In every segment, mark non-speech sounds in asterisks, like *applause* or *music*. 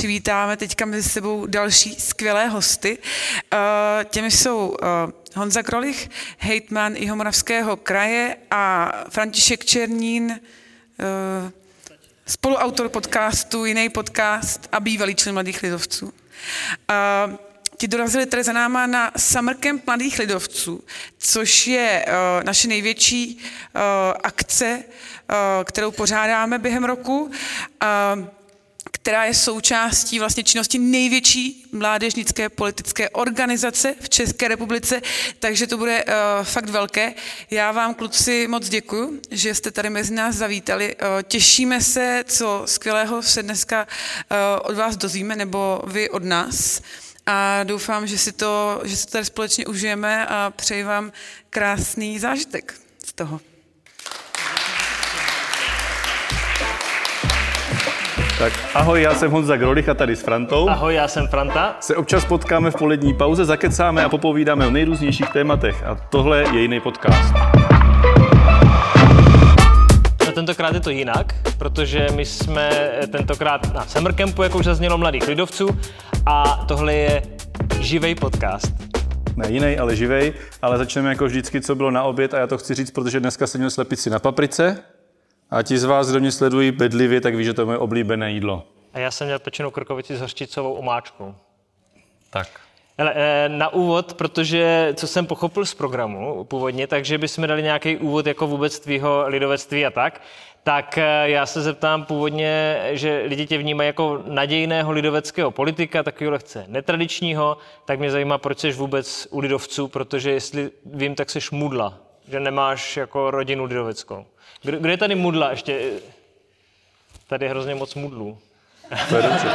přivítáme teďka mezi sebou další skvělé hosty. Těmi jsou Honza Krolich, hejtman Jihomoravského kraje a František Černín, spoluautor podcastu, jiný podcast a bývalý člen Mladých lidovců. Ti dorazili tady za náma na Summer Camp Mladých lidovců, což je naše největší akce, kterou pořádáme během roku. Která je součástí vlastně činnosti největší mládežnické politické organizace v České republice, takže to bude uh, fakt velké. Já vám, kluci, moc děkuji, že jste tady mezi nás zavítali. Uh, těšíme se, co skvělého se dneska uh, od vás dozvíme, nebo vy od nás. A doufám, že si to, že si to tady společně užijeme a přeji vám krásný zážitek z toho. Tak ahoj, já jsem Honza Grolich a tady s Frantou. Ahoj, já jsem Franta. Se občas potkáme v polední pauze, zakecáme a popovídáme o nejrůznějších tématech. A tohle je jiný podcast. No, tentokrát je to jinak, protože my jsme tentokrát na Summer Campu, jak už zaznělo, mladých lidovců a tohle je živej podcast. Ne jiný, ale živej, ale začneme jako vždycky, co bylo na oběd a já to chci říct, protože dneska jsem měl slepici na paprice, a ti z vás, kdo mě sledují bedlivě, tak ví, že to je moje oblíbené jídlo. A já jsem měl pečenou krkovici s hořčicovou omáčkou. Tak. Hele, eh, na úvod, protože co jsem pochopil z programu původně, takže bychom dali nějaký úvod jako vůbec tvýho lidovectví a tak, tak eh, já se zeptám původně, že lidi tě vnímají jako nadějného lidoveckého politika, takového lehce netradičního, tak mě zajímá, proč jsi vůbec u lidovců, protože jestli vím, tak jsi mudla, že nemáš jako rodinu lidoveckou. Kdo, kdo je tady mudla ještě? Tady je hrozně moc mudlů. To je dobře.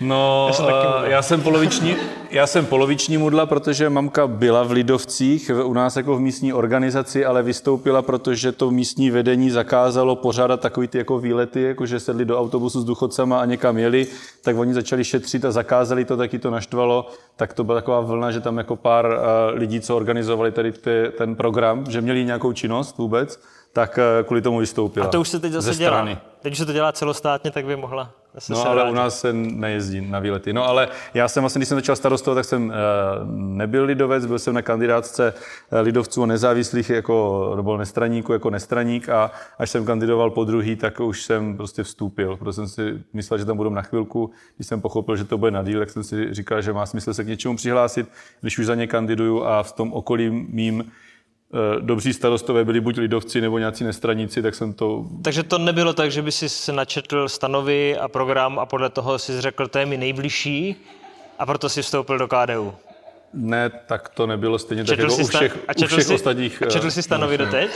No, já jsem, uh, já jsem poloviční, já jsem poloviční mudla, protože mamka byla v Lidovcích, u nás jako v místní organizaci, ale vystoupila, protože to místní vedení zakázalo pořádat takový ty jako výlety, jako že sedli do autobusu s duchocama a někam jeli, tak oni začali šetřit a zakázali to, taky to naštvalo, tak to byla taková vlna, že tam jako pár uh, lidí, co organizovali tady ty, ten program, že měli nějakou činnost vůbec, tak eh, kvůli tomu vystoupila. A to už se teď zase dělá. Teď už se to dělá celostátně, tak by mohla zase No ale vrátit. u nás se nejezdí na výlety. No ale já jsem vlastně, když jsem začal starostovat, tak jsem uh, nebyl lidovec, byl jsem na kandidátce uh, lidovců a nezávislých jako, nebo nestraníků jako nestraník a až jsem kandidoval po druhý, tak už jsem prostě vstoupil, protože jsem si myslel, že tam budu na chvilku. Když jsem pochopil, že to bude na díl, tak jsem si říkal, že má smysl se k něčemu přihlásit, když už za ně kandiduju a v tom okolí mým Eh, dobří starostové byli buď lidovci nebo nějací nestraníci, tak jsem to... Takže to nebylo tak, že by si načetl stanovy a program a podle toho si řekl, to je mi nejbližší a proto si vstoupil do KDU? Ne, tak to nebylo stejně četl tak jako u všech, a u všech si, ostatních... A četl jsi stanovy no, doteď?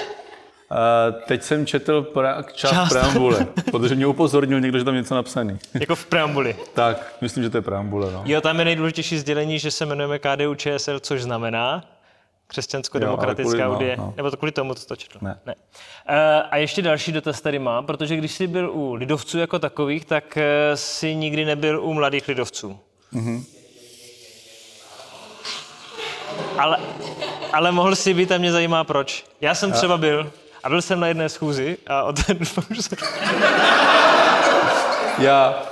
Uh, teď jsem četl pra, část, část preambule, *laughs* protože mě upozornil někdo, že tam něco napsaný. Jako v preambuli? tak, myslím, že to je preambule. No. Jo, tam je nejdůležitější sdělení, že se jmenujeme KDU ČSL, což znamená, křesťansko-demokratická unie, no, no. nebo to kvůli tomu to četl? Ne. ne. Uh, a ještě další dotaz tady mám, protože když jsi byl u lidovců jako takových, tak uh, jsi nikdy nebyl u mladých lidovců. Mm-hmm. Ale, ale mohl si být a mě zajímá proč. Já jsem třeba byl a byl jsem na jedné schůzi a od té *laughs* Já,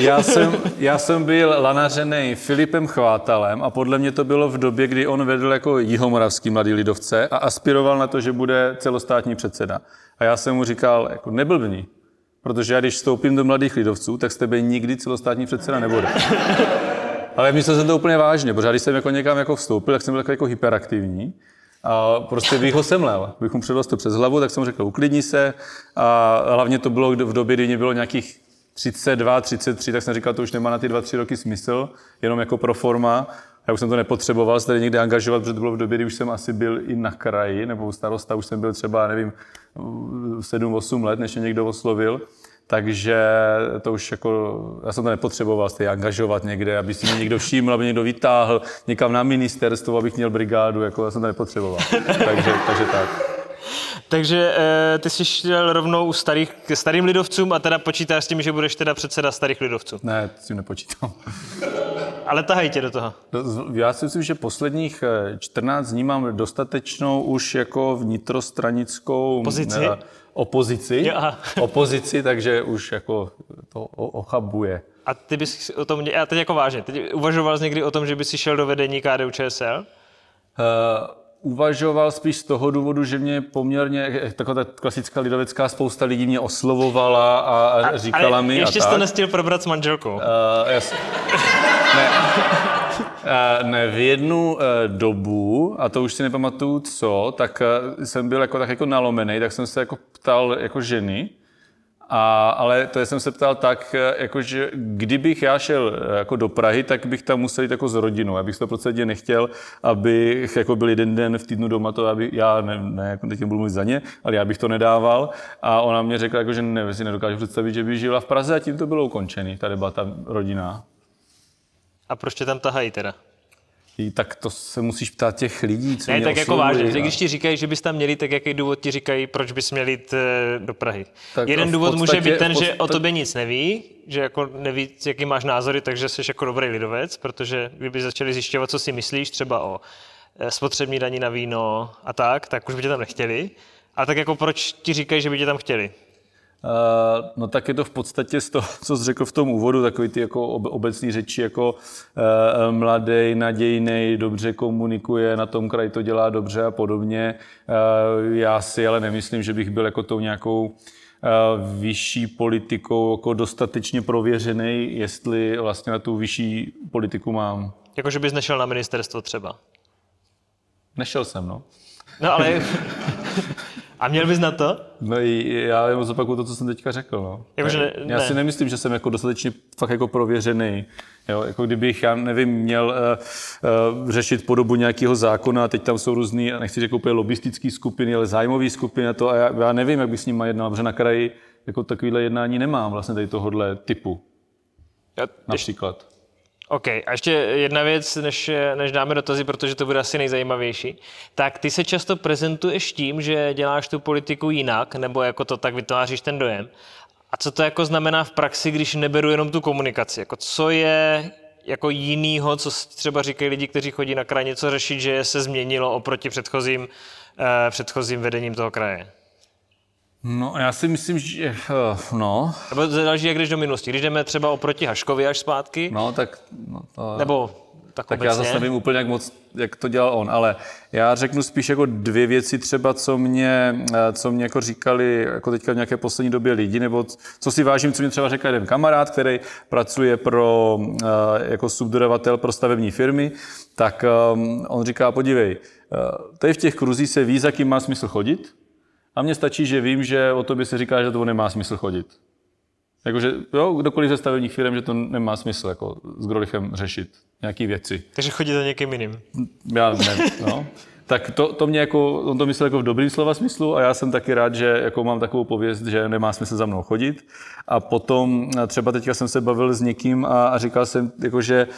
já jsem, já jsem byl lanařený Filipem Chvátalem a podle mě to bylo v době, kdy on vedl jako jihomoravský mladý lidovce a aspiroval na to, že bude celostátní předseda. A já jsem mu říkal, jako neblbni, protože já když vstoupím do mladých lidovců, tak z tebe nikdy celostátní předseda nebude. Ale myslel jsem to úplně vážně, protože když jsem jako někam jako vstoupil, tak jsem byl jako hyperaktivní. A prostě bych ho semlel, bych mu předal to přes hlavu, tak jsem řekl, uklidni se. A hlavně to bylo v době, kdy mě bylo nějakých 32, 33, tak jsem říkal, to už nemá na ty 2-3 roky smysl, jenom jako pro forma. Já už jsem to nepotřeboval se tady někde angažovat, protože to bylo v době, kdy už jsem asi byl i na kraji, nebo starosta, už jsem byl třeba, nevím, 7-8 let, než mě někdo oslovil. Takže to už jako, já jsem to nepotřeboval se angažovat někde, aby si mě někdo všiml, aby někdo vytáhl někam na ministerstvo, abych měl brigádu, jako já jsem to nepotřeboval. takže, takže tak. Takže e, ty jsi šel rovnou u starých, k starým lidovcům a teda počítáš s tím, že budeš teda předseda starých lidovců? Ne, s tím nepočítám. *laughs* Ale tahaj tě do toho. Já si myslím, že posledních 14 eh, dní mám dostatečnou už jako vnitrostranickou opozici, ne, opozici, ja. opozici takže už jako to ochabuje. A ty bys o tom, a teď jako vážně, teď uvažoval jsi někdy o tom, že bys šel do vedení KDU ČSL? Uh, uvažoval spíš z toho důvodu, že mě poměrně, taková ta klasická lidovecká spousta lidí mě oslovovala a, a říkala ale mi ještě a tak. to nestil probrat s manželkou. Uh, jas... ne. Uh, ne, v jednu uh, dobu, a to už si nepamatuju co, tak uh, jsem byl jako tak jako nalomený, tak jsem se jako ptal jako ženy, a, ale to jsem se ptal tak, jako že kdybych já šel jako do Prahy, tak bych tam musel jít jako s rodinou. Já bych to prostě nechtěl, abych jako byl jeden den v týdnu doma, to aby, já ne, ne jako teď budu mluvit za ně, ale já bych to nedával. A ona mě řekla, jako, že ne, si nedokážu představit, že by žila v Praze a tím to bylo ukončený, ta debata rodina. A proč tě tam tahají teda? Tak to se musíš ptát těch lidí, co Ne, mě tak jako vážně. a- Když ti říkají, že bys tam měli, tak jaký důvod ti říkají, proč bys měl jít eh, do Prahy? Tak Jeden důvod může podstatě- být ten, v že o podstatě- tobě nic neví, že jako neví, jaký máš názory, takže jsi jako dobrý lidovec, protože kdyby začali zjišťovat, co si myslíš, třeba o eh, spotřební daní na víno a tak, tak už by tě tam nechtěli. A tak jako proč ti říkají, že by tě tam chtěli? Uh, no tak je to v podstatě z toho, co jsi řekl v tom úvodu, takový ty jako ob- obecní řeči, jako uh, mladý, nadějný, dobře komunikuje, na tom kraji to dělá dobře a podobně. Uh, já si ale nemyslím, že bych byl jako tou nějakou vyšší politikou jako dostatečně prověřený, jestli vlastně na tu vyšší politiku mám. Jako, že bys nešel na ministerstvo třeba. Nešel jsem, no. No ale... *laughs* *laughs* A měl bys na to? No i já jenom zopakuju to, co jsem teďka řekl. No. Jakože ne- já ne. si nemyslím, že jsem jako dostatečně fakt jako prověřený. Jo, jako kdybych, já nevím, měl uh, uh, řešit podobu nějakého zákona a teď tam jsou různý, nechci říct úplně lobistické skupiny, ale zájmové skupiny a to a já, já nevím, jak bych s nimi jednal, protože na kraji jako takovýhle jednání nemám vlastně tady tohohle typu Já, například. OK, a ještě jedna věc, než, než dáme dotazy, protože to bude asi nejzajímavější. Tak ty se často prezentuješ tím, že děláš tu politiku jinak, nebo jako to tak vytváříš ten dojem. A co to jako znamená v praxi, když neberu jenom tu komunikaci? Jako co je jako jinýho, co třeba říkají lidi, kteří chodí na kraj, něco řešit, že se změnilo oproti předchozím, eh, předchozím vedením toho kraje? No, já si myslím, že uh, no, Nebo záleží, jak jdeš do minulosti. Když jdeme třeba oproti Haškovi až zpátky, no tak no, to, nebo tak, Tak obecně. já zase nevím úplně, jak moc, jak to dělal on, ale já řeknu spíš jako dvě věci třeba, co mě, eh, co mě jako říkali jako teďka v nějaké poslední době lidi, nebo co si vážím, co mě třeba řekl jeden kamarád, který pracuje pro, eh, jako subdodavatel pro stavební firmy, tak um, on říká, podívej, eh, tady v těch kruzích se ví, za kým má smysl chodit, a mně stačí, že vím, že o tobě se říká, že to nemá smysl chodit. Jakože, jo, kdokoliv ze stavebních firm, že to nemá smysl jako s Grolichem řešit nějaké věci. Takže chodí za někým jiným. Já ne, no. Tak to, to mě jako, on to myslel jako v dobrým slova smyslu a já jsem taky rád, že jako mám takovou pověst, že nemá smysl za mnou chodit. A potom třeba teďka jsem se bavil s někým a, a říkal jsem, jako, že um,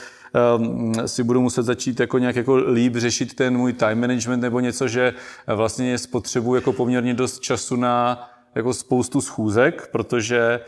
si budu muset začít jako nějak jako líp řešit ten můj time management nebo něco, že vlastně spotřebuji jako poměrně dost času na jako spoustu schůzek, protože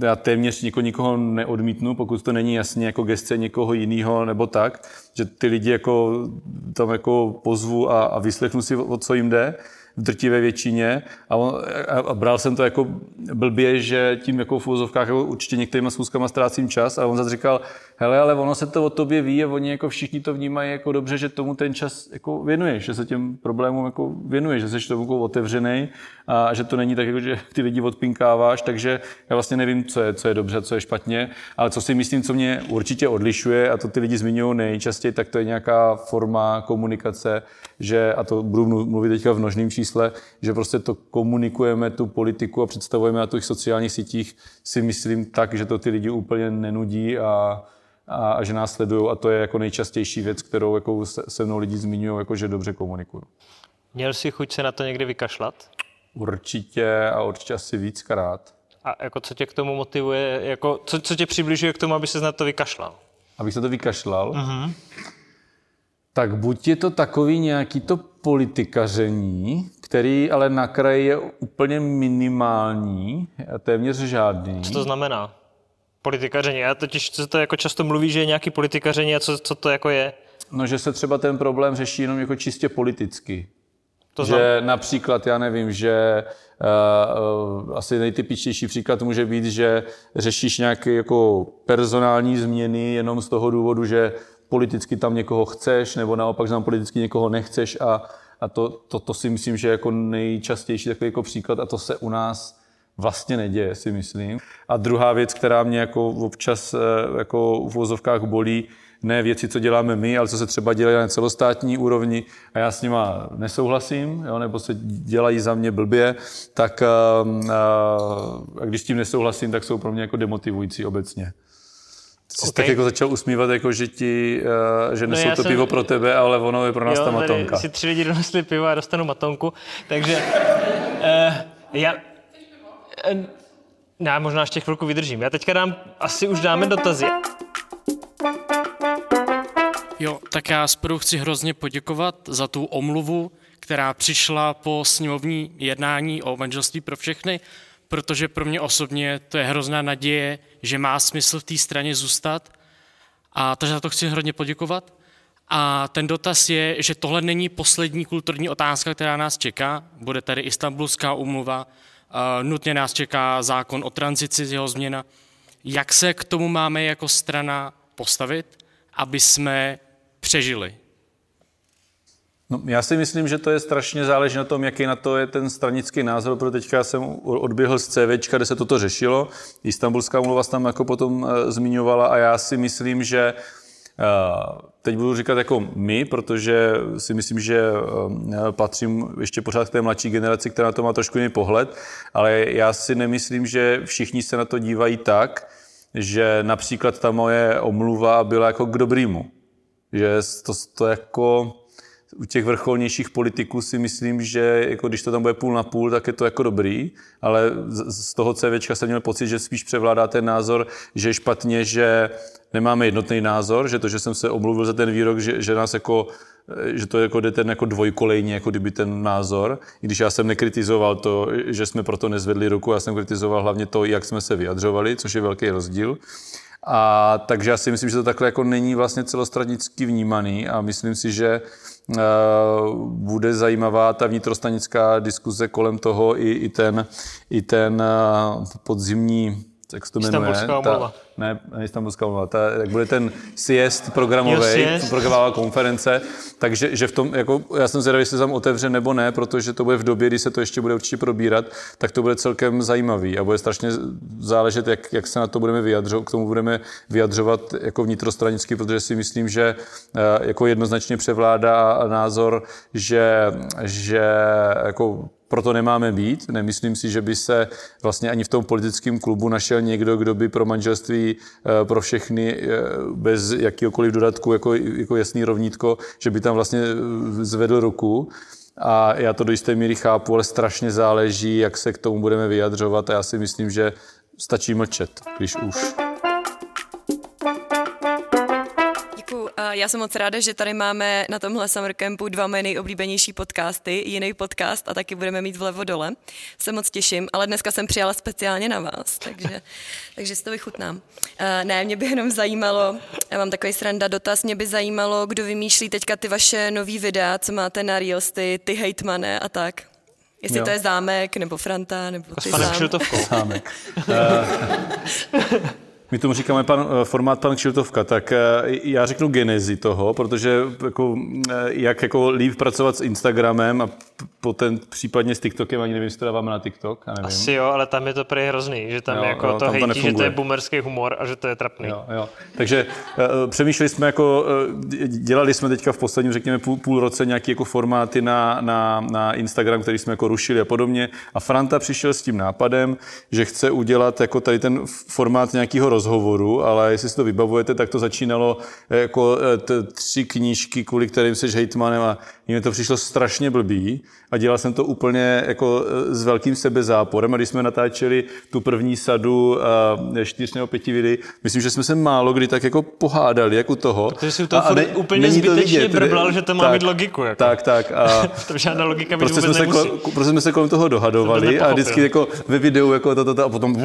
já téměř nikoho, nikoho neodmítnu, pokud to není jasně jako gestce někoho jiného nebo tak, že ty lidi jako tam jako pozvu a, a vyslechnu si, o co jim jde v drtivé většině. A, on, a, a bral jsem to jako blbě, že tím jako v jako určitě některýma schůzkama ztrácím čas a on zase říkal, hele, ale ono se to o tobě ví a oni jako všichni to vnímají jako dobře, že tomu ten čas jako věnuješ, že se těm problémům jako věnuješ, že jsi tomu jako otevřený a že to není tak, jako, že ty lidi odpinkáváš, takže já vlastně nevím, co je, co je dobře, co je špatně, ale co si myslím, co mě určitě odlišuje a to ty lidi zmiňují nejčastěji, tak to je nějaká forma komunikace, že, a to budu mlu- mluvit teďka v množném čísle, že prostě to komunikujeme, tu politiku a představujeme na těch sociálních sítích, si myslím tak, že to ty lidi úplně nenudí a, a, a že nás sledují a to je jako nejčastější věc, kterou jako se, se mnou lidi zmiňují, jako že dobře komunikuju. Měl jsi chuť se na to někdy vykašlat? Určitě a určitě asi víckrát. A jako co tě k tomu motivuje, jako, co, co tě přibližuje k tomu, aby se na to vykašlal? Abych se to vykašlal, uh-huh. tak buď je to takový nějaký to politikaření, který ale na kraji je úplně minimální, a téměř žádný. Co to znamená? Politikaření. Já totiž se to jako často mluví, že je nějaký politikaření a co, co to jako je? No, že se třeba ten problém řeší jenom jako čistě politicky. To že například, já nevím, že uh, uh, asi nejtypičtější příklad může být, že řešíš nějaké jako personální změny jenom z toho důvodu, že politicky tam někoho chceš, nebo naopak, že tam politicky někoho nechceš a, a to, to, to si myslím, že je jako nejčastější takový jako příklad a to se u nás vlastně neděje, si myslím. A druhá věc, která mě jako občas jako v vozovkách bolí, ne věci, co děláme my, ale co se třeba dělají na celostátní úrovni a já s nima nesouhlasím, jo, nebo se dělají za mě blbě, tak a, a když s tím nesouhlasím, tak jsou pro mě jako demotivující obecně. Jsi okay. tak jako začal usmívat, jako že ti, uh, že no nesou no to jsem... pivo pro tebe, ale ono je pro nás jo, ta matonka. si tři lidi donesli pivo a dostanu matonku, takže uh, já... Já možná ještě chvilku vydržím. Já teďka dám, asi už dáme dotazy. Jo, tak já zprvu chci hrozně poděkovat za tu omluvu, která přišla po sněmovní jednání o manželství pro všechny, protože pro mě osobně to je hrozná naděje, že má smysl v té straně zůstat. A takže za to chci hrozně poděkovat. A ten dotaz je, že tohle není poslední kulturní otázka, která nás čeká. Bude tady Istanbulská umluva, nutně nás čeká zákon o tranzici, jeho změna. Jak se k tomu máme jako strana postavit, aby jsme přežili? No, já si myslím, že to je strašně záleží na tom, jaký na to je ten stranický názor, protože teďka jsem odběhl z CV, kde se toto řešilo. Istanbulská umluva tam jako potom e, zmiňovala a já si myslím, že e, teď budu říkat jako my, protože si myslím, že e, patřím ještě pořád k té mladší generaci, která na to má trošku jiný pohled, ale já si nemyslím, že všichni se na to dívají tak, že například ta moje omluva byla jako k dobrýmu. Že to, to jako u těch vrcholnějších politiků si myslím, že jako když to tam bude půl na půl, tak je to jako dobrý, ale z toho CVčka jsem měl pocit, že spíš převládá ten názor, že je špatně, že nemáme jednotný názor, že to, že jsem se omluvil za ten výrok, že, že nás jako že to jako jde ten jako dvojkolejně, jako kdyby ten názor. I když já jsem nekritizoval to, že jsme proto nezvedli ruku, já jsem kritizoval hlavně to, jak jsme se vyjadřovali, což je velký rozdíl. A takže já si myslím, že to takhle jako není vlastně celostranicky vnímaný a myslím si, že bude zajímavá ta vnitrostanická diskuze kolem toho i, i ten, i ten uh, podzimní jak se to jmenuje? Ta, ne, ne Istanbulská umluva, ta, jak bude ten siest programový, programová konference, takže že v tom, jako, já jsem zvědavý, jestli tam otevře nebo ne, protože to bude v době, kdy se to ještě bude určitě probírat, tak to bude celkem zajímavý a bude strašně záležet, jak, jak se na to budeme vyjadřovat, k tomu budeme vyjadřovat jako vnitrostranicky, protože si myslím, že eh, jako jednoznačně převládá názor, že, že jako proto nemáme být. Nemyslím si, že by se vlastně ani v tom politickém klubu našel někdo, kdo by pro manželství eh, pro všechny eh, bez jakýkoliv dodatku jako, jako jasný rovnítko, že by tam vlastně eh, zvedl ruku. A já to do jisté míry chápu, ale strašně záleží, jak se k tomu budeme vyjadřovat a já si myslím, že stačí mlčet, když už. Já jsem moc ráda, že tady máme na tomhle Summer Campu dva mé nejoblíbenější podcasty, jiný podcast a taky budeme mít vlevo dole. Se moc těším, ale dneska jsem přijala speciálně na vás, takže, *laughs* takže si to vychutnám. Uh, ne, mě by jenom zajímalo, já mám takový sranda dotaz, mě by zajímalo, kdo vymýšlí teďka ty vaše nový videa, co máte na Reels, ty, ty hejtmane a tak. Jestli jo. to je zámek, nebo Franta, nebo ty sám. Zámek. *laughs* *laughs* My tomu říkáme pan, eh, formát pan Kšiltovka, tak eh, já řeknu genezi toho, protože jako, eh, jak jako líp pracovat s Instagramem a poten, případně s TikTokem, ani nevím, jestli to dáváme na TikTok. Já nevím. Asi jo, ale tam je to prý hrozný, že tam jo, jako jo, to tam hejtí, to že to je boomerský humor a že to je trapný. Jo, jo. Takže uh, přemýšleli jsme jako, uh, dělali jsme teďka v posledním, řekněme, půl, půl roce nějaký jako formáty na, na, na Instagram, který jsme jako rušili a podobně. A Franta přišel s tím nápadem, že chce udělat jako tady ten formát nějakého rozhovoru, ale jestli si to vybavujete, tak to začínalo jako t- tři knížky, kvůli kterým jsi hejtmanem a mně to přišlo strašně blbý a dělal jsem to úplně jako e, s velkým sebezáporem a když jsme natáčeli tu první sadu uh, čtyř nebo pěti videí, myslím, že jsme se málo kdy tak jako pohádali, jako toho. Protože si to a, ne, úplně zbytečně brblal, že to má tak, mít logiku. Jako. Tak, tak. A *laughs* to žádná logika prostě jsme, se kol, prostě jsme se kolem toho dohadovali a vždycky jako ve videu jako to, to, to a potom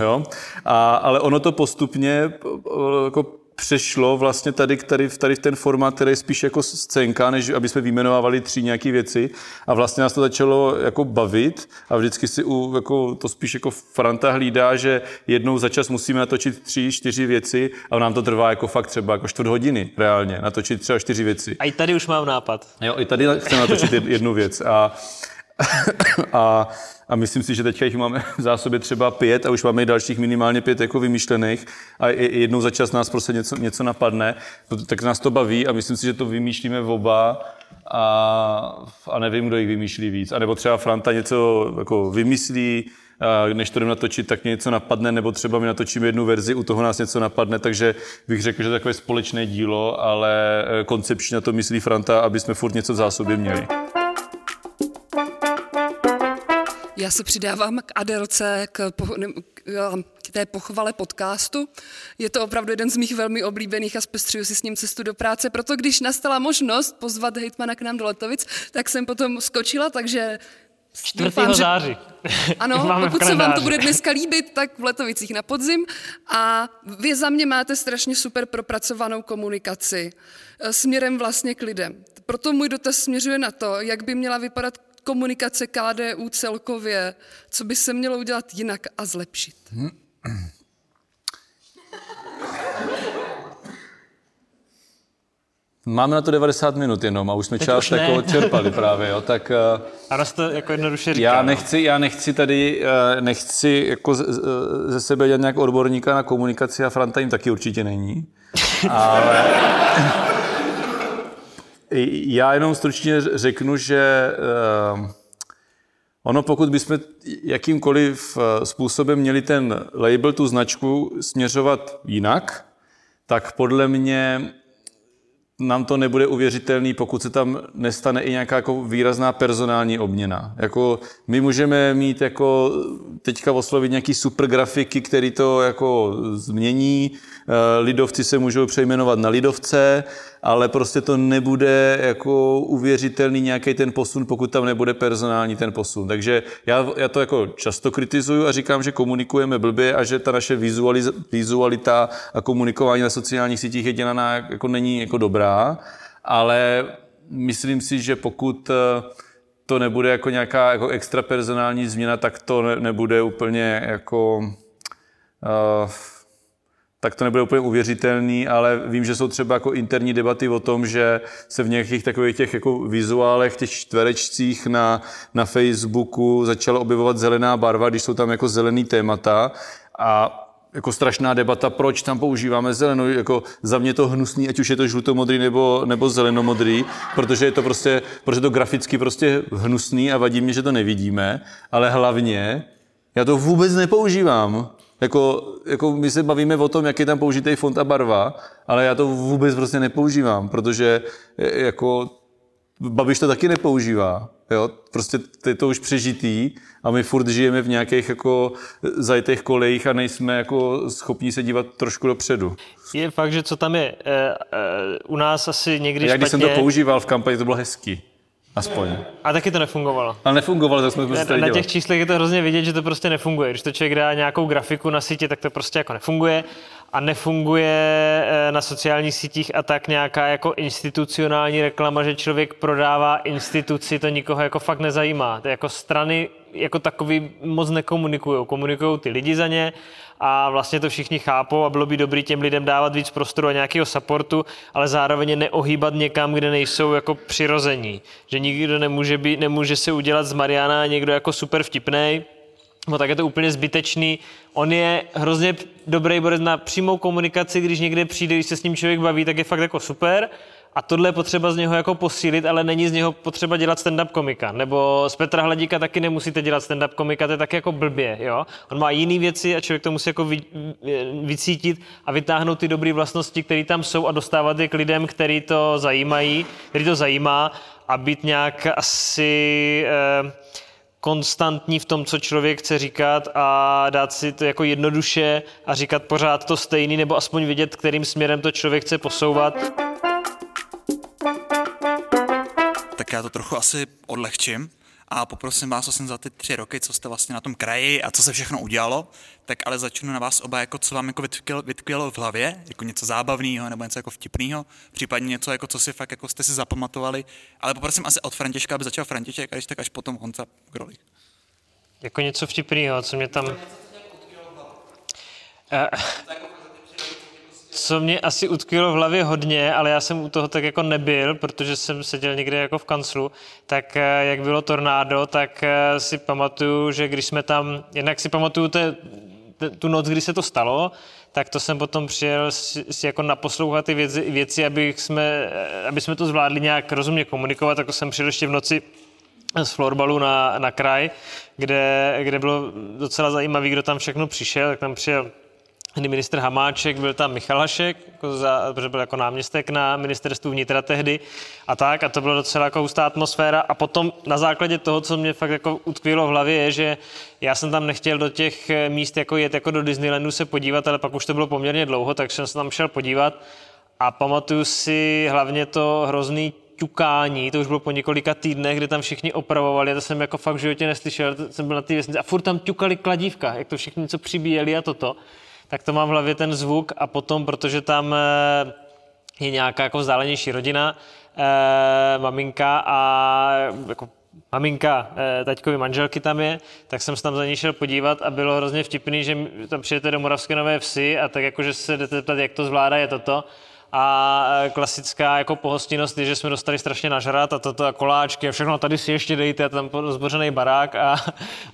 jo. A, ale ono to postupně jako přešlo vlastně tady, tady, tady v ten formát, který je spíš jako scénka, než aby jsme vyjmenovávali tři nějaké věci. A vlastně nás to začalo jako bavit a vždycky si u, jako, to spíš jako Franta hlídá, že jednou za čas musíme natočit tři, čtyři věci a nám to trvá jako fakt třeba jako čtvrt hodiny reálně, natočit třeba čtyři věci. A i tady už mám nápad. Jo, i tady chceme natočit jednu věc. A, *laughs* a a myslím si, že teďka jich máme v zásobě třeba pět a už máme i dalších minimálně pět jako vymýšlených a jednou za čas nás prostě něco, něco napadne, tak nás to baví a myslím si, že to vymýšlíme v oba a, a nevím, kdo jich vymýšlí víc. A nebo třeba Franta něco jako vymyslí, než to jdeme natočit, tak mě něco napadne, nebo třeba my natočíme jednu verzi, u toho nás něco napadne, takže bych řekl, že to je takové společné dílo, ale eh, koncepčně na to myslí Franta, aby jsme furt něco v zásobě měli. Já se přidávám k Adelce, k, k té pochvale podcastu. Je to opravdu jeden z mých velmi oblíbených a zpestřuju si s ním cestu do práce. Proto když nastala možnost pozvat hejtmana k nám do Letovic, tak jsem potom skočila, takže 4. Doufám, září. *laughs* Ano, *laughs* pokud se vám to bude dneska líbit, tak v Letovicích na podzim. A vy za mě máte strašně super propracovanou komunikaci eh, směrem vlastně k lidem. Proto můj dotaz směřuje na to, jak by měla vypadat komunikace KDU celkově, co by se mělo udělat jinak a zlepšit? *clears throat* Máme na to 90 minut jenom a už jsme Teď část už jako čerpali právě, jo, tak... A nás to jako jednoduše říká. Já no. nechci, já nechci tady, eh, nechci jako ze sebe dělat nějak odborníka na komunikaci a Franta jim taky určitě není. *laughs* Ale... *laughs* Já jenom stručně řeknu, že uh, ono pokud bychom jakýmkoliv eh, způsobem měli ten label, tu značku směřovat jinak, tak podle mě nám to nebude uvěřitelný, pokud se tam nestane i nějaká jako výrazná personální obměna. Jako my můžeme mít jako teďka oslovit nějaký super grafiky, který to jako změní, eh, lidovci se můžou přejmenovat na lidovce, ale prostě to nebude jako uvěřitelný nějaký ten posun, pokud tam nebude personální ten posun. Takže já, já to jako často kritizuju a říkám, že komunikujeme blbě a že ta naše vizualiz, vizualita a komunikování na sociálních sítích je dělaná jako není jako dobrá, ale myslím si, že pokud eh, to nebude jako nějaká jako extra personální změna, tak to ne, nebude úplně jako uh, tak to nebude úplně uvěřitelný, ale vím, že jsou třeba jako interní debaty o tom, že se v nějakých takových těch jako vizuálech, těch čtverečcích na, na Facebooku začala objevovat zelená barva, když jsou tam jako zelený témata. A jako strašná debata, proč tam používáme zelenou, jako za mě to hnusný, ať už je to žlutomodrý nebo, nebo zelenomodrý, protože je to prostě, protože to graficky prostě hnusný a vadí mě, že to nevidíme, ale hlavně já to vůbec nepoužívám. Jako, jako my se bavíme o tom, jak je tam použitý font a barva, ale já to vůbec prostě nepoužívám, protože e, jako Babiš to taky nepoužívá. Jo? Prostě je to už přežitý a my furt žijeme v nějakých jako zajetých kolejích a nejsme jako schopni se dívat trošku dopředu. Je fakt, že co tam je, e, e, u nás asi někdy Já když špatně... jsem to používal v kampani, to bylo hezký. Aspoň. A taky to nefungovalo. Ale nefungovalo, tak jsme to Na, na těch číslech je to hrozně vidět, že to prostě nefunguje. Když to člověk dá nějakou grafiku na sítě, tak to prostě jako nefunguje. A nefunguje eh, na sociálních sítích a tak nějaká jako institucionální reklama, že člověk prodává instituci, to nikoho jako fakt nezajímá. To jako strany jako takový moc nekomunikují. Komunikují ty lidi za ně a vlastně to všichni chápou a bylo by dobrý těm lidem dávat víc prostoru a nějakého supportu, ale zároveň neohýbat někam, kde nejsou jako přirození. Že nikdo nemůže, být, nemůže se udělat z Mariana někdo jako super vtipnej, No tak je to úplně zbytečný. On je hrozně dobrý borec na přímou komunikaci, když někde přijde, když se s ním člověk baví, tak je fakt jako super. A tohle je potřeba z něho jako posílit, ale není z něho potřeba dělat stand-up komika. Nebo z Petra Hladíka taky nemusíte dělat stand-up komika, to je tak jako blbě, jo. On má jiné věci a člověk to musí jako vy, vycítit a vytáhnout ty dobré vlastnosti, které tam jsou a dostávat je k lidem, který to zajímají, který to zajímá a být nějak asi eh, konstantní v tom, co člověk chce říkat a dát si to jako jednoduše a říkat pořád to stejný, nebo aspoň vidět, kterým směrem to člověk chce posouvat. Tak já to trochu asi odlehčím a poprosím vás jsem za ty tři roky, co jste vlastně na tom kraji a co se všechno udělalo, tak ale začnu na vás oba, jako co vám jako vytkvělo, vytkvělo v hlavě, jako něco zábavného nebo něco jako vtipného, případně něco, jako co si fakt jako jste si zapamatovali, ale poprosím asi od Františka, aby začal František a když tak až potom Honza Grolik. Jako něco vtipného, co mě tam... Eh, co mě asi utkvělo v hlavě hodně, ale já jsem u toho tak jako nebyl, protože jsem seděl někde jako v kanclu, tak eh, jak bylo tornádo, tak eh, si pamatuju, že když jsme tam, jednak si pamatuju te, te, tu noc, kdy se to stalo, tak to jsem potom přijel si, si jako naposlouchat ty věci, věci aby, jsme, aby jsme to zvládli nějak rozumně komunikovat, tak jsem přijel ještě v noci z florbalu na, na kraj, kde, kde bylo docela zajímavý, kdo tam všechno přišel, tak tam přijel kdy minister Hamáček, byl tam Michal Hašek, jako za, protože byl jako náměstek na ministerstvu vnitra tehdy a tak a to bylo docela jako hustá atmosféra. A potom na základě toho, co mě fakt jako utkvělo v hlavě je, že já jsem tam nechtěl do těch míst jako jet jako do Disneylandu se podívat, ale pak už to bylo poměrně dlouho, takže jsem se tam šel podívat. A pamatuju si hlavně to hrozný ťukání, to už bylo po několika týdnech, kdy tam všichni opravovali, a to jsem jako fakt v životě neslyšel, jsem byl na té vesnici. A furt tam ťukali kladívka, jak to všichni něco přibíjeli a toto tak to mám v hlavě ten zvuk a potom, protože tam eh, je nějaká jako vzdálenější rodina, eh, maminka a jako maminka eh, taťkovi manželky tam je, tak jsem se tam za ní šel podívat a bylo hrozně vtipný, že tam přijete do Moravské Nové Vsi a tak jakože se jdete ptat, jak to zvládá, je toto. A e, klasická jako pohostinnost je, že jsme dostali strašně nažrat a toto a koláčky a všechno tady si ještě dejte a tam zbořený barák a,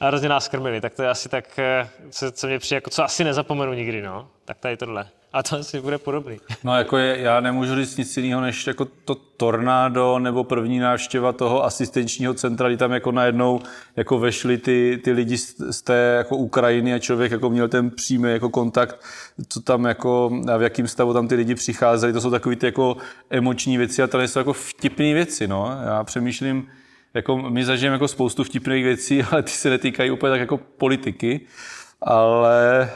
a hrozně nás krmili. Tak to je asi tak, e, co, co mě přijde, jako, co asi nezapomenu nikdy, no. Tak tady tohle. A to asi bude podobný. No jako je, já nemůžu říct nic jiného, než jako to tornádo nebo první návštěva toho asistenčního centra, kdy tam jako najednou jako vešli ty, ty lidi z, z té jako Ukrajiny a člověk jako měl ten přímý jako kontakt, co tam jako a v jakým stavu tam ty lidi přicházeli, to jsou takové ty jako emoční věci a tady jsou jako vtipné věci, no. Já přemýšlím, jako my zažijeme jako spoustu vtipných věcí, *laughs* ale ty se netýkají úplně tak jako politiky, ale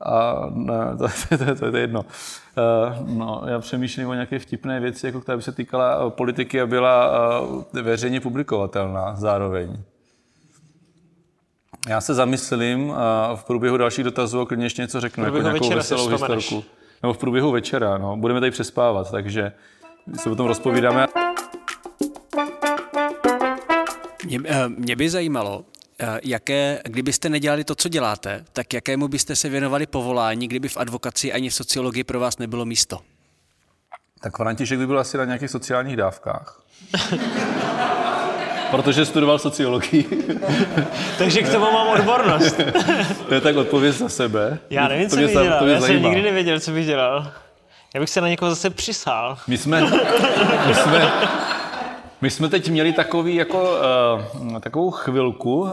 a ne, to, *laughs* to, to, to, to je jedno. Uh, no, já přemýšlím o nějaké vtipné věci, jako která by se týkala uh, politiky a byla uh, veřejně publikovatelná zároveň. Já se zamyslím a v průběhu dalších dotazů a klidně ještě něco řeknu, jako nějakou veselou historku. Nebo v průběhu večera, no. Budeme tady přespávat, takže se potom rozpovídáme. Mě, mě by zajímalo, Eh, jaké, kdybyste nedělali to, co děláte, tak jakému byste se věnovali povolání, kdyby v advokaci ani v sociologii pro vás nebylo místo? Tak František by byl asi na nějakých sociálních dávkách. *laughs* Protože studoval sociologii. *laughs* Takže k tomu mám odbornost. *laughs* to je tak odpověď za sebe. Já nevím, to co bych dělal. Já jsem nikdy nevěděl, co bych dělal. Já bych se na někoho zase přisál. My jsme, my jsme, my jsme teď měli takový jako, uh, takovou chvilku, uh,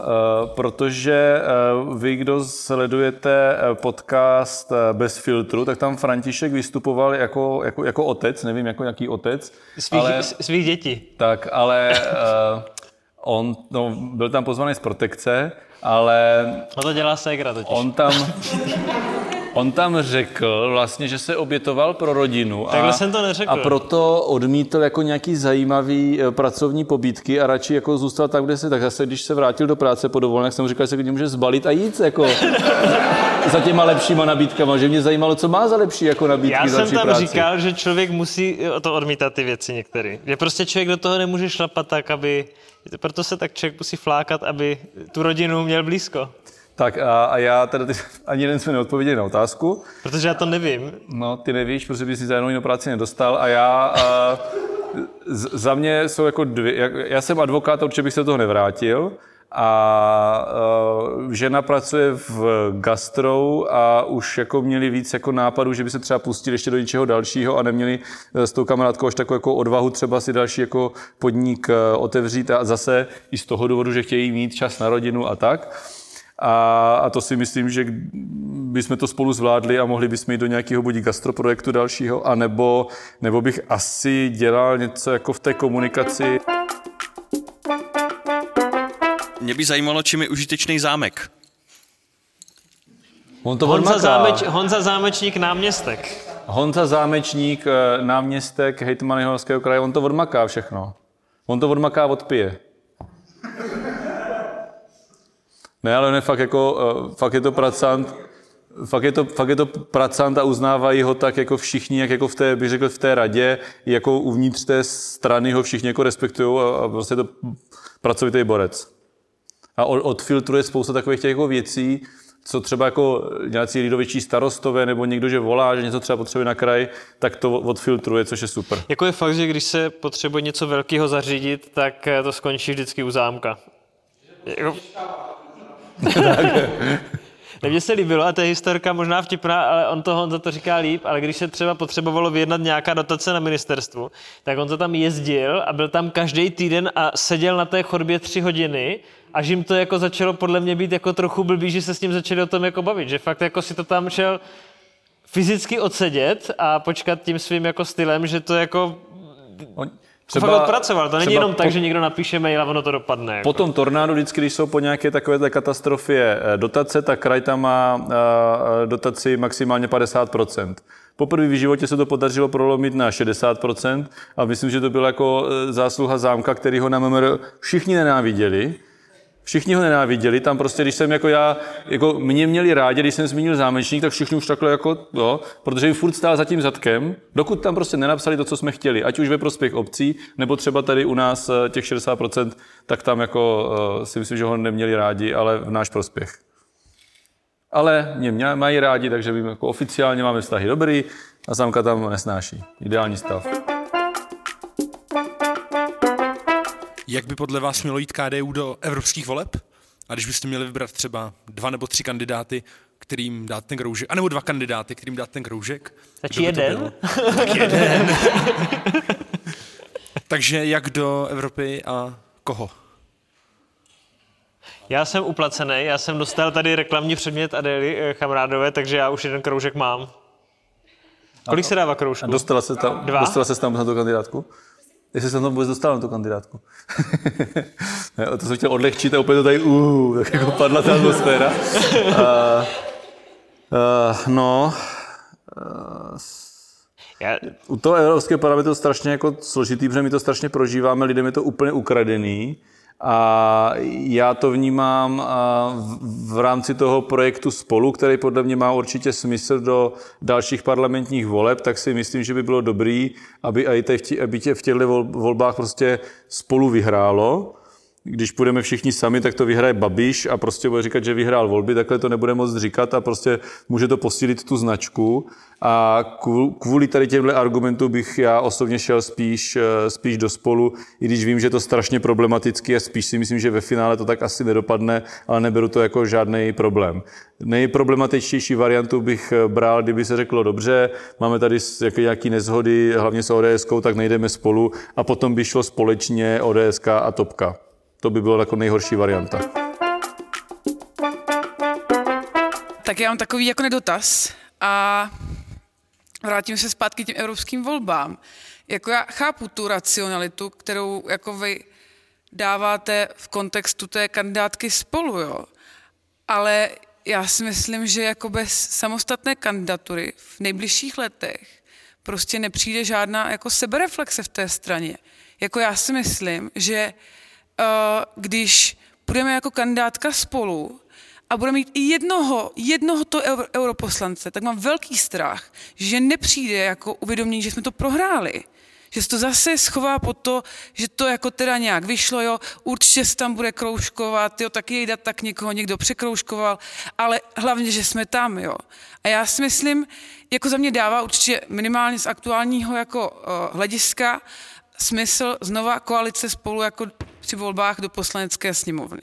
protože uh, vy, kdo sledujete podcast Bez filtru, tak tam František vystupoval jako, jako, jako otec, nevím jako jaký otec. Svých, ale, svých dětí. Tak, ale uh, on no, byl tam pozvaný z protekce, ale... No to dělá ségra totiž. On tam... On tam řekl vlastně, že se obětoval pro rodinu. Takhle a, jsem to neřekl. A proto odmítl jako nějaký zajímavý eh, pracovní pobídky a radši jako zůstal tam, kde se, tak zase když se vrátil do práce po dovolené, jsem mu říkal, že se k může zbalit a jít jako *laughs* za těma lepšíma nabídkama, že mě zajímalo, co má za lepší jako nabídky Já jsem tam práci. říkal, že člověk musí to odmítat ty věci některé. Že prostě člověk do toho nemůže šlapat tak, aby, proto se tak člověk musí flákat, aby tu rodinu měl blízko. Tak a, a já teda ty, ani jeden jsme neodpověděli na otázku. Protože já to nevím. No, ty nevíš, protože bys si za jinou práci nedostal a já... A, z, za mě jsou jako dvě... Já, já jsem advokát, určitě bych se do toho nevrátil. A, a žena pracuje v gastrou a už jako měli víc jako nápadů, že by se třeba pustili ještě do něčeho dalšího a neměli e, s tou kamarádkou až takovou jako odvahu třeba si další jako podnik e, otevřít a zase i z toho důvodu, že chtějí mít čas na rodinu a tak. A, a to si myslím, že bychom to spolu zvládli a mohli bychom jít do nějakého buď gastroprojektu dalšího, anebo, nebo bych asi dělal něco jako v té komunikaci. Mě by zajímalo, čím je užitečný zámek. On to Honza, Zámeč, Honza Zámečník, náměstek. Honza Zámečník, eh, náměstek hejtman Jihomoravského kraje, on to odmaká všechno. On to odmaká, odpije. Ne, ale on je fakt jako, uh, fakt je to pracant, fakt je to, fakt je to pracant a uznávají ho tak jako všichni, jak jako v té, bych řekl, v té radě, jako uvnitř té strany ho všichni jako respektují a, a vlastně je to pracovitý borec. A odfiltruje spoustu takových těch jako věcí, co třeba jako nějací lidovější starostové nebo někdo, že volá, že něco třeba potřebuje na kraj, tak to odfiltruje, což je super. Jako je fakt, že když se potřebuje něco velkého zařídit, tak eh, to skončí vždycky u zámka. Jako... *laughs* Mně se líbilo, a to je historka možná vtipná, ale on to Honza to říká líp, ale když se třeba potřebovalo vyjednat nějaká dotace na ministerstvu, tak on to tam jezdil a byl tam každý týden a seděl na té chodbě tři hodiny až jim to jako začalo podle mě být jako trochu blbý, že se s ním začali o tom jako bavit, že fakt jako si to tam šel fyzicky odsedět a počkat tím svým jako stylem, že to jako On, třeba, fakt odpracoval. To není jenom tak, po, že někdo napíše mail a ono to dopadne. Jako. Po tom tornádu vždycky, když jsou po nějaké takové katastrofě eh, dotace, tak kraj tam má uh, dotaci maximálně 50%. Poprvé v životě se to podařilo prolomit na 60% a myslím, že to byla jako zásluha zámka, který ho na MMR všichni nenáviděli, Všichni ho nenáviděli, tam prostě, když jsem jako já, jako mě měli rádi, když jsem zmínil zámečník, tak všichni už takhle jako, jo, protože jim furt stál za tím zadkem, dokud tam prostě nenapsali to, co jsme chtěli, ať už ve prospěch obcí, nebo třeba tady u nás eh, těch 60%, tak tam jako uh, si myslím, že ho neměli rádi, ale v náš prospěch. Ale mě mají rádi, takže my jako oficiálně máme vztahy dobrý a zámka tam nesnáší. Ideální stav. Jak by podle vás mělo jít KDU do evropských voleb? A když byste měli vybrat třeba dva nebo tři kandidáty, kterým dát ten kroužek, anebo dva kandidáty, kterým dát ten kroužek. Stačí jeden? tak jeden. *laughs* Takže jak do Evropy a koho? Já jsem uplacený, já jsem dostal tady reklamní předmět Adély eh, Chamrádové, takže já už jeden kroužek mám. Kolik se dává kroužku? A dostala se tam, Dva? dostala se tam na tu kandidátku? Jestli jsem tam vůbec dostal na tu kandidátku. *laughs* to jsem chtěl odlehčit a úplně to tady, uh, tak jako padla ta atmosféra. Uh, uh, no, uh, u toho Evropského parlamentu je to strašně jako složitý, protože my to strašně prožíváme, lidem je to úplně ukradený. A já to vnímám v rámci toho projektu Spolu, který podle mě má určitě smysl do dalších parlamentních voleb, tak si myslím, že by bylo dobrý, aby, aby tě v těchto volbách prostě Spolu vyhrálo když půjdeme všichni sami, tak to vyhraje Babiš a prostě bude říkat, že vyhrál volby, takhle to nebude moc říkat a prostě může to posílit tu značku. A kvůli tady těmhle argumentům bych já osobně šel spíš, eh, spíš do spolu, i když vím, že je to strašně problematický a spíš si myslím, že ve finále to tak asi nedopadne, ale neberu to jako žádný problém. Nejproblematičtější variantu bych eh, bral, kdyby se řeklo dobře, máme tady nějaké nezhody, hlavně s ODS, tak nejdeme spolu a potom by šlo společně ODS a Topka. To by bylo jako nejhorší varianta. Tak já mám takový jako nedotaz a vrátím se zpátky k těm evropským volbám. Jako já chápu tu racionalitu, kterou jako vy dáváte v kontextu té kandidátky spolu, jo. Ale já si myslím, že jako bez samostatné kandidatury v nejbližších letech prostě nepřijde žádná jako sebereflexe v té straně. Jako já si myslím, že když budeme jako kandidátka spolu a budeme mít i jednoho, jednoho to europoslance, tak mám velký strach, že nepřijde jako uvědomění, že jsme to prohráli. Že se to zase schová po to, že to jako teda nějak vyšlo, jo, určitě se tam bude kroužkovat, jo, tak jej dát, tak někoho někdo překroužkoval, ale hlavně, že jsme tam, jo. A já si myslím, jako za mě dává určitě minimálně z aktuálního jako uh, hlediska smysl znova koalice spolu jako při volbách do poslanecké sněmovny.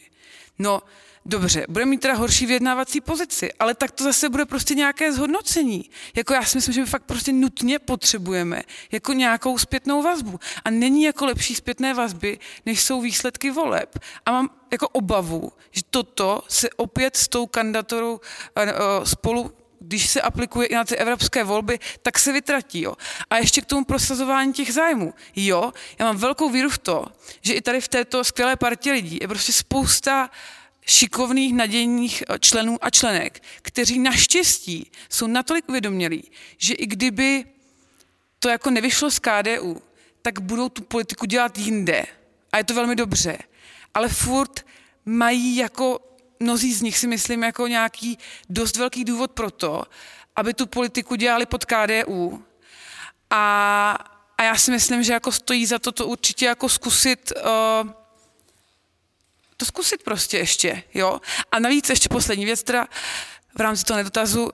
No, dobře, bude mít teda horší vyjednávací pozici, ale tak to zase bude prostě nějaké zhodnocení. Jako já si myslím, že my fakt prostě nutně potřebujeme jako nějakou zpětnou vazbu. A není jako lepší zpětné vazby, než jsou výsledky voleb. A mám jako obavu, že toto se opět s tou kandidatorou eh, eh, spolu když se aplikuje i na ty evropské volby, tak se vytratí. Jo. A ještě k tomu prosazování těch zájmů. Jo, já mám velkou víru v to, že i tady v této skvělé partě lidí je prostě spousta šikovných, nadějných eh, členů a členek, kteří naštěstí jsou natolik uvědomělí, že i kdyby to jako nevyšlo z KDU, tak budou tu politiku dělat jinde. A je to velmi dobře. ale furt mají jako, mnozí z nich si myslím, jako nějaký dost velký důvod pro to, aby tu politiku dělali pod KDU. A, a já si myslím, že jako stojí za to to určitě jako zkusit uh, to zkusit prostě ještě, jo. A navíc ještě poslední věc, teda v rámci toho nedotazu, uh,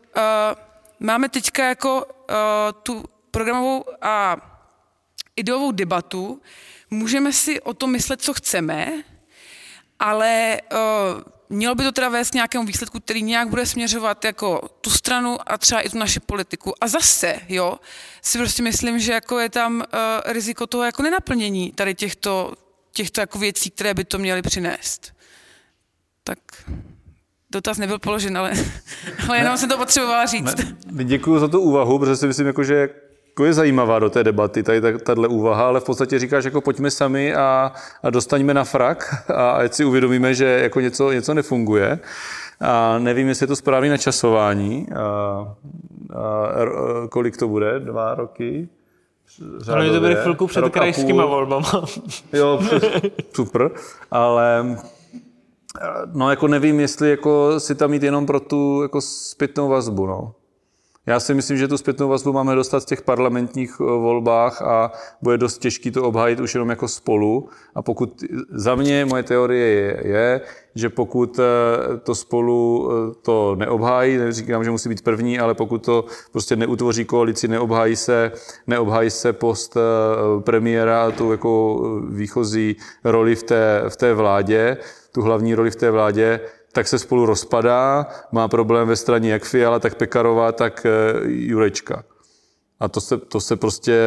máme teďka jako uh, tu programovou a ideovou debatu, můžeme si o tom myslet, co chceme, ale uh, mělo by to teda vést k nějakému výsledku, který nějak bude směřovat jako tu stranu a třeba i tu naši politiku. A zase, jo, si prostě myslím, že jako je tam uh, riziko toho jako nenaplnění tady těchto, těchto jako věcí, které by to měly přinést. Tak dotaz nebyl položen, ale, *laughs* ale jenom ne, jsem to potřebovala říct. Ne, děkuji za tu úvahu, protože si myslím, jako, že jako je zajímavá do té debaty, tady tahle úvaha, ale v podstatě říkáš, jako pojďme sami a, a dostaňme na frak a ať si uvědomíme, že jako něco, něco nefunguje. A nevím, jestli je to správné načasování. A, a, kolik to bude? Dva roky? Řádově, Ale to bude chvilku před krajskýma volbama. *laughs* Jo, super. Ale no jako nevím, jestli jako si tam mít jenom pro tu jako zpětnou vazbu, no. Já si myslím, že tu zpětnou vazbu máme dostat v těch parlamentních eh, volbách a bude dost těžký to obhájit už jenom jako spolu. A pokud za mě moje teorie je, je že pokud eh, to spolu eh, to neobhájí, neříkám, že musí být první, ale pokud to prostě neutvoří koalici, neobhájí se, neobhájí se post premiéra a tu jako výchozí roli v té, v té vládě, tu hlavní roli v té vládě, tak se spolu rozpadá, má problém ve straně jak Fiala, tak Pekarová, tak eh, Jurečka. A to se, to se prostě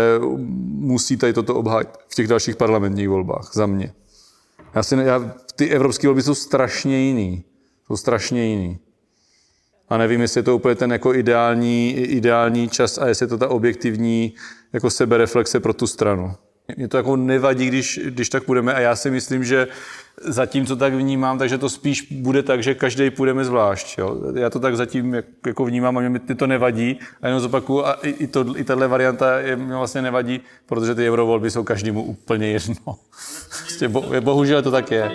musí tady toto obhájit v těch dalších parlamentních volbách, za mě. Já si, já, ty evropské volby jsou strašně jiný. Jsou strašně jiný. A nevím, jestli je to úplně ten jako ideální, ideální čas a jestli je to ta objektivní jako sebereflexe pro tu stranu. Mě to jako nevadí, když, když tak půjdeme a já si myslím, že zatím to tak vnímám, takže to spíš bude tak, že každý půjdeme zvlášť. Jo. Já to tak zatím jako vnímám a mě to nevadí. A jenom zopakuju, a i, to, i tahle varianta je, mě vlastně nevadí, protože ty eurovolby jsou každému úplně jedno. *laughs* Prostě bo, bohužel to tak je.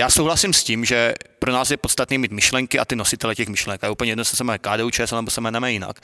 Já souhlasím s tím, že pro nás je podstatné mít myšlenky a ty nositele těch myšlenek. A je úplně jedno, se jmenuje KDU, ČSL nebo se jmenuje jinak.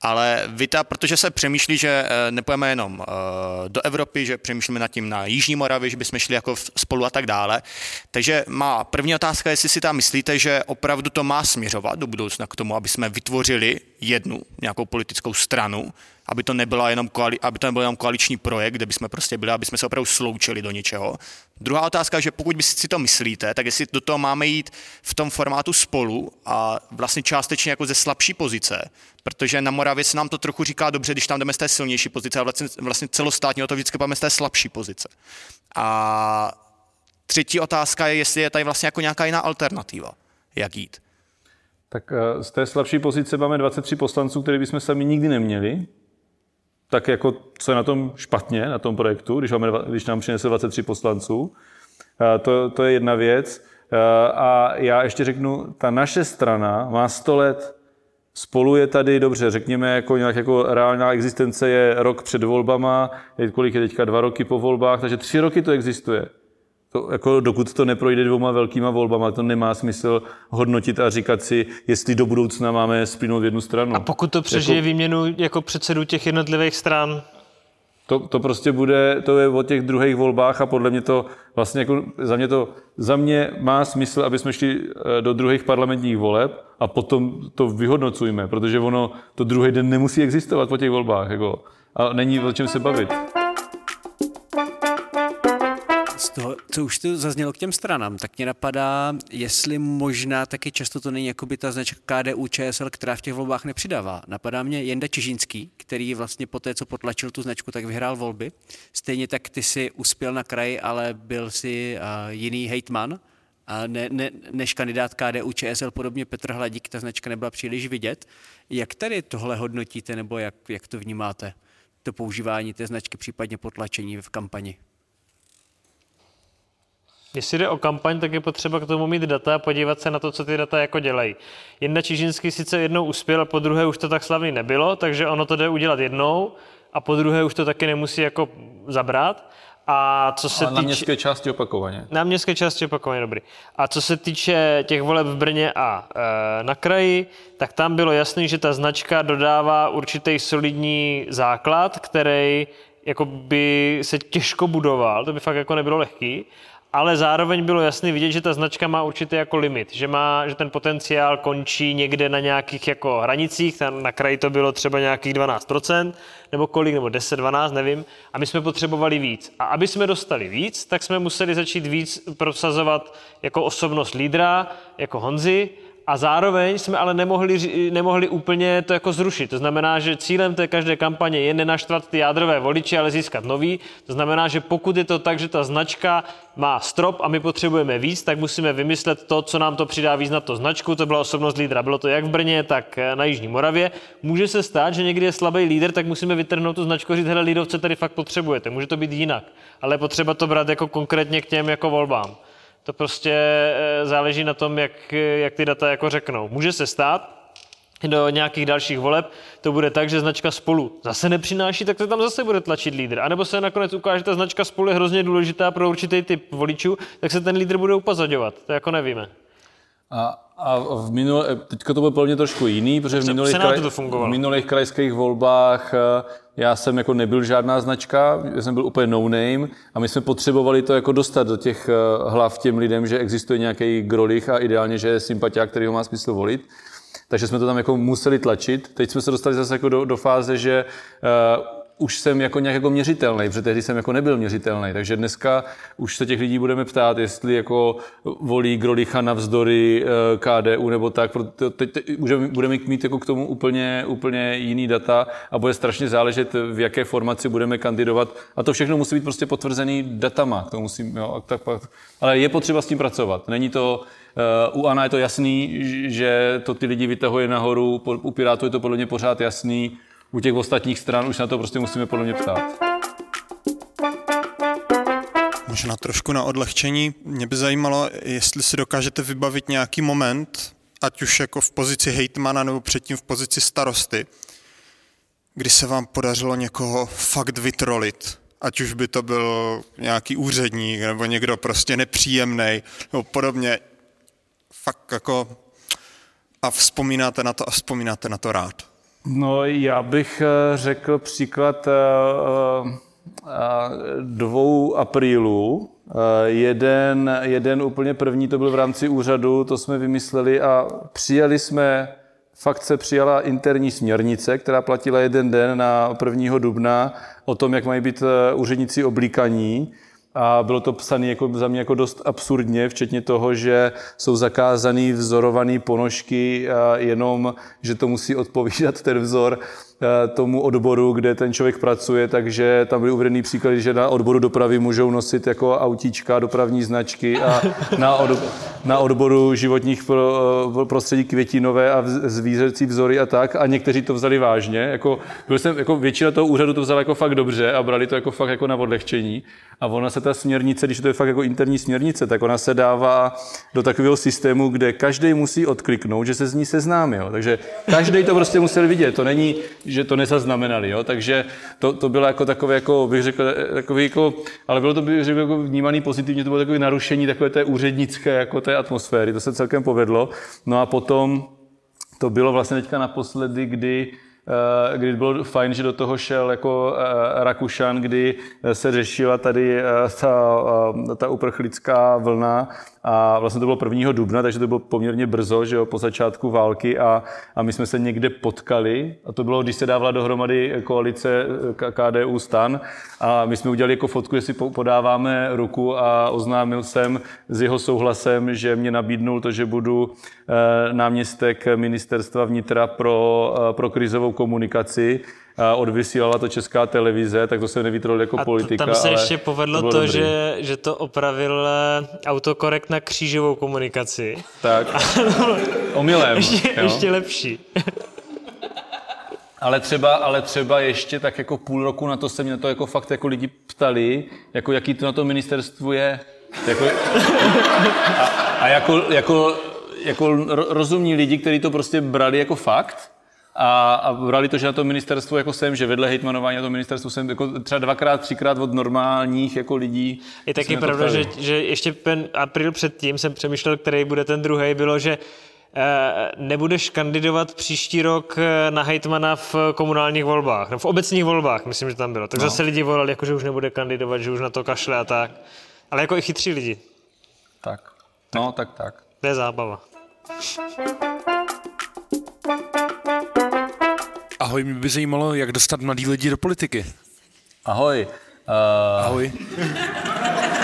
Ale Vita, protože se přemýšlí, že eh, nepojeme jenom eh, do Evropy, že přemýšlíme nad tím na Jižní Moravě, že bychom šli jako spolu a tak dále. Takže má první otázka, jestli si tam myslíte, že opravdu to má směřovat do budoucna k tomu, aby jsme vytvořili jednu nějakou politickou stranu, aby to, nebyla jenom koali, aby to nebyl jenom koaliční projekt, kde bychom prostě byli, aby jsme se opravdu sloučili do něčeho. Druhá otázka, že pokud si to myslíte, tak jestli do toho máme jít v tom formátu spolu a vlastně částečně jako ze slabší pozice, protože na Moravě se nám to trochu říká dobře, když tam jdeme z té silnější pozice, a vlastně, vlastně celostátně o to vždycky máme z té slabší pozice. A třetí otázka je, jestli je tady vlastně jako nějaká jiná alternativa, jak jít. Tak eh, z té slabší pozice máme 23 poslanců, které bychom sami nikdy neměli, tak jako co je na tom špatně, na tom projektu, když, máme, když nám přinese 23 poslanců. To, to je jedna věc. A já ještě řeknu, ta naše strana má 100 let, spolu je tady, dobře, řekněme, jako nějak jako reálná existence je rok před volbama, kolik je teďka, dva roky po volbách, takže tři roky to existuje. To, jako dokud to neprojde dvouma velkýma volbama, to nemá smysl hodnotit a říkat si, jestli do budoucna máme splynout v jednu stranu. A pokud to přežije jako, výměnu jako předsedu těch jednotlivých stran? To, to prostě bude, to je o těch druhých volbách a podle mě to vlastně jako za mě to, za mě má smysl, aby jsme šli eh, do druhých parlamentních voleb a potom to vyhodnocujme, protože ono to druhý den nemusí existovat po těch volbách, jako, a není o čem se bavit toho, co už tu zaznělo k těm stranám, tak mě napadá, jestli možná taky často to není jako by ta značka KDU ČSL, která v těch volbách nepřidává. Napadá mě Jenda Čižínský, který vlastně po té, co potlačil tu značku, tak vyhrál volby. Stejně tak ty si uspěl na kraji, ale byl si uh, jiný hejtman, a ne, ne, než kandidát KDU ČSL, podobně Petr Hladík, ta značka nebyla příliš vidět. Jak tady tohle hodnotíte, nebo jak, jak to vnímáte, to používání té značky, případně potlačení v kampani? Jestli jde o kampaň, tak je potřeba k tomu mít data a podívat se na to, co ty data jako dělají. Jedna Čižinský sice jednou uspěl, a po druhé už to tak slavný nebylo, takže ono to jde udělat jednou a po druhé už to taky nemusí jako zabrat. A co se Ale na týče... městské části opakovaně. Na městské části opakovaně dobrý. A co se týče těch voleb v Brně a e, na kraji, tak tam bylo jasný, že ta značka dodává určitý solidní základ, který jako by se těžko budoval, to by fakt jako nebylo lehký, ale zároveň bylo jasný vidět, že ta značka má určitý jako limit, že, má, že ten potenciál končí někde na nějakých jako hranicích, tam na kraji to bylo třeba nějakých 12%, nebo kolik, nebo 10, 12, nevím, a my jsme potřebovali víc. A aby jsme dostali víc, tak jsme museli začít víc prosazovat jako osobnost lídra, jako Honzy, a zároveň jsme ale nemohli, nemohli úplně to jako zrušit. To znamená, že cílem té každé kampaně je nenaštvat ty jádrové voliče, ale získat nový. To znamená, že pokud je to tak, že ta značka má strop a my potřebujeme víc, tak musíme vymyslet to, co nám to přidá víc na to značku. To byla osobnost lídra. Bylo to jak v Brně, tak na Jižní Moravě. Může se stát, že někdy je slabý líder, tak musíme vytrhnout tu značku a říct, hele, lídovce tady fakt potřebujete. Může to být jinak, ale potřeba to brát jako konkrétně k těm jako volbám. To prostě eh, záleží na tom, jak, jak ty data jako řeknou. Může se stát, do nějakých dalších voleb, to bude tak, že značka spolu zase nepřináší, tak se tam zase bude tlačit lídr. A nebo se nakonec ukáže, že ta značka spolu je hrozně důležitá pro určitý typ voličů, tak se ten lídr bude upozadovat. To jako nevíme. A, a v minulé, teďka to bylo pro mě trošku jiný, protože v minulých, kraj, v minulých krajských volbách eh, já jsem jako nebyl žádná značka, já jsem byl úplně no name a my jsme potřebovali to jako dostat do těch eh, hlav těm lidem, že existuje nějaký grolich a ideálně, že je sympatiák, který ho má smysl volit. Takže jsme to tam jako museli tlačit. Teď jsme se dostali zase jako do, do fáze, že uh, už jsem jako nějak jako měřitelný, protože tehdy jsem jako nebyl měřitelný. Takže dneska už se těch lidí budeme ptát, jestli jako volí Grolicha navzdory eh, KDU nebo tak. Teď, teď budeme mít jako k tomu úplně, úplně jiný data a bude strašně záležet, v jaké formaci budeme kandidovat. A to všechno musí být prostě potvrzený datama. To musí, jo, tak, ale je potřeba s tím pracovat. Není to, Uh, u Ana je to jasný, že to ty lidi vytahuje nahoru, u Pirátů je to podle mě pořád jasný u těch ostatních stran už na to prostě musíme podle mě ptát. Možná trošku na odlehčení. Mě by zajímalo, jestli si dokážete vybavit nějaký moment, ať už jako v pozici hejtmana nebo předtím v pozici starosty, kdy se vám podařilo někoho fakt vytrolit. Ať už by to byl nějaký úředník nebo někdo prostě nepříjemný nebo podobně. Fakt jako a vzpomínáte na to a vzpomínáte na to rád. No, já bych eh, řekl příklad eh, eh, dvou aprílů. Jeden, jeden úplně první, to byl v rámci úřadu, to jsme vymysleli a přijali jsme, fakt se přijala interní směrnice, která platila jeden den na 1. dubna o tom, jak mají být úředníci oblíkaní a bylo to psané jako za mě jako dost absurdně, včetně toho, že jsou zakázané vzorované ponožky, jenom, že to musí odpovídat ten vzor tomu odboru, kde ten člověk pracuje, takže tam byly uvedený příklady, že na odboru dopravy můžou nosit jako autíčka, dopravní značky a *laughs* na, od, na odboru životních eh, prostředí květinové a zvířecí vzory a tak a někteří to vzali vážně. Jako, byl jsem, jako většina toho úřadu to vzala jako fakt dobře a brali to jako fakt jako na odlehčení. A ona se ta směrnice, když to je fakt jako interní směrnice, tak ona se dává do takového systému, kde každý musí odkliknout, že se z ní seznámil. Takže každý to prostě musel vidět. To není, že to nezaznamenali, jo? takže to, to bylo jako takové, jako bych řekl, takový jako, ale bylo to bych řekl, jako vnímaný pozitivně, to bylo takové narušení takové té úřednické jako té atmosféry, to se celkem povedlo. No a potom to bylo vlastně teďka naposledy, kdy Eh, kdy bylo fajn, že do toho šel jako eh, Rakušan, kdy se řešila tady eh, ta, ta uprchlická vlna a vlastně to bylo 1. dubna, takže to bylo poměrně brzo, že jo, po začátku války a, a my jsme se někde potkali a to bylo, když se dávala dohromady koalice KDU stan a my jsme udělali jako fotku, jestli podáváme ruku a oznámil jsem s jeho souhlasem, že mě nabídnul to, že budu náměstek ministerstva vnitra pro, pro krizovou komunikaci, odvysílala to česká televize, tak to se nevytrhl jako a politika. tam se ale ještě povedlo to, to že, že to opravil eh, autokorekt na křížovou komunikaci. Tak, *laughs* omylem. ještě, ještě lepší. *laughs* Ale třeba, ale třeba ještě tak jako půl roku na to se mě na to jako fakt jako lidi ptali, jako jaký to na to ministerstvu je. Jako, *laughs* a, a jako, jako, jako rozumní lidi, kteří to prostě brali jako fakt, a, a brali to, že na to ministerstvo jako jsem, že vedle hejtmanování na to ministerstvu jsem jako třeba dvakrát, třikrát od normálních jako lidí. Je taky pravda, že, že ještě ten april předtím jsem přemýšlel, který bude ten druhý, bylo, že eh, nebudeš kandidovat příští rok eh, na hejtmana v komunálních volbách, no v obecních volbách, myslím, že tam bylo. Tak no. zase lidi volali, jako, že už nebude kandidovat, že už na to kašle a tak. Ale jako i chytří lidi. Tak. No, tak, tak. To je zábava. Ahoj, mě by zajímalo, jak dostat mladí lidi do politiky. Ahoj. Uh... Ahoj.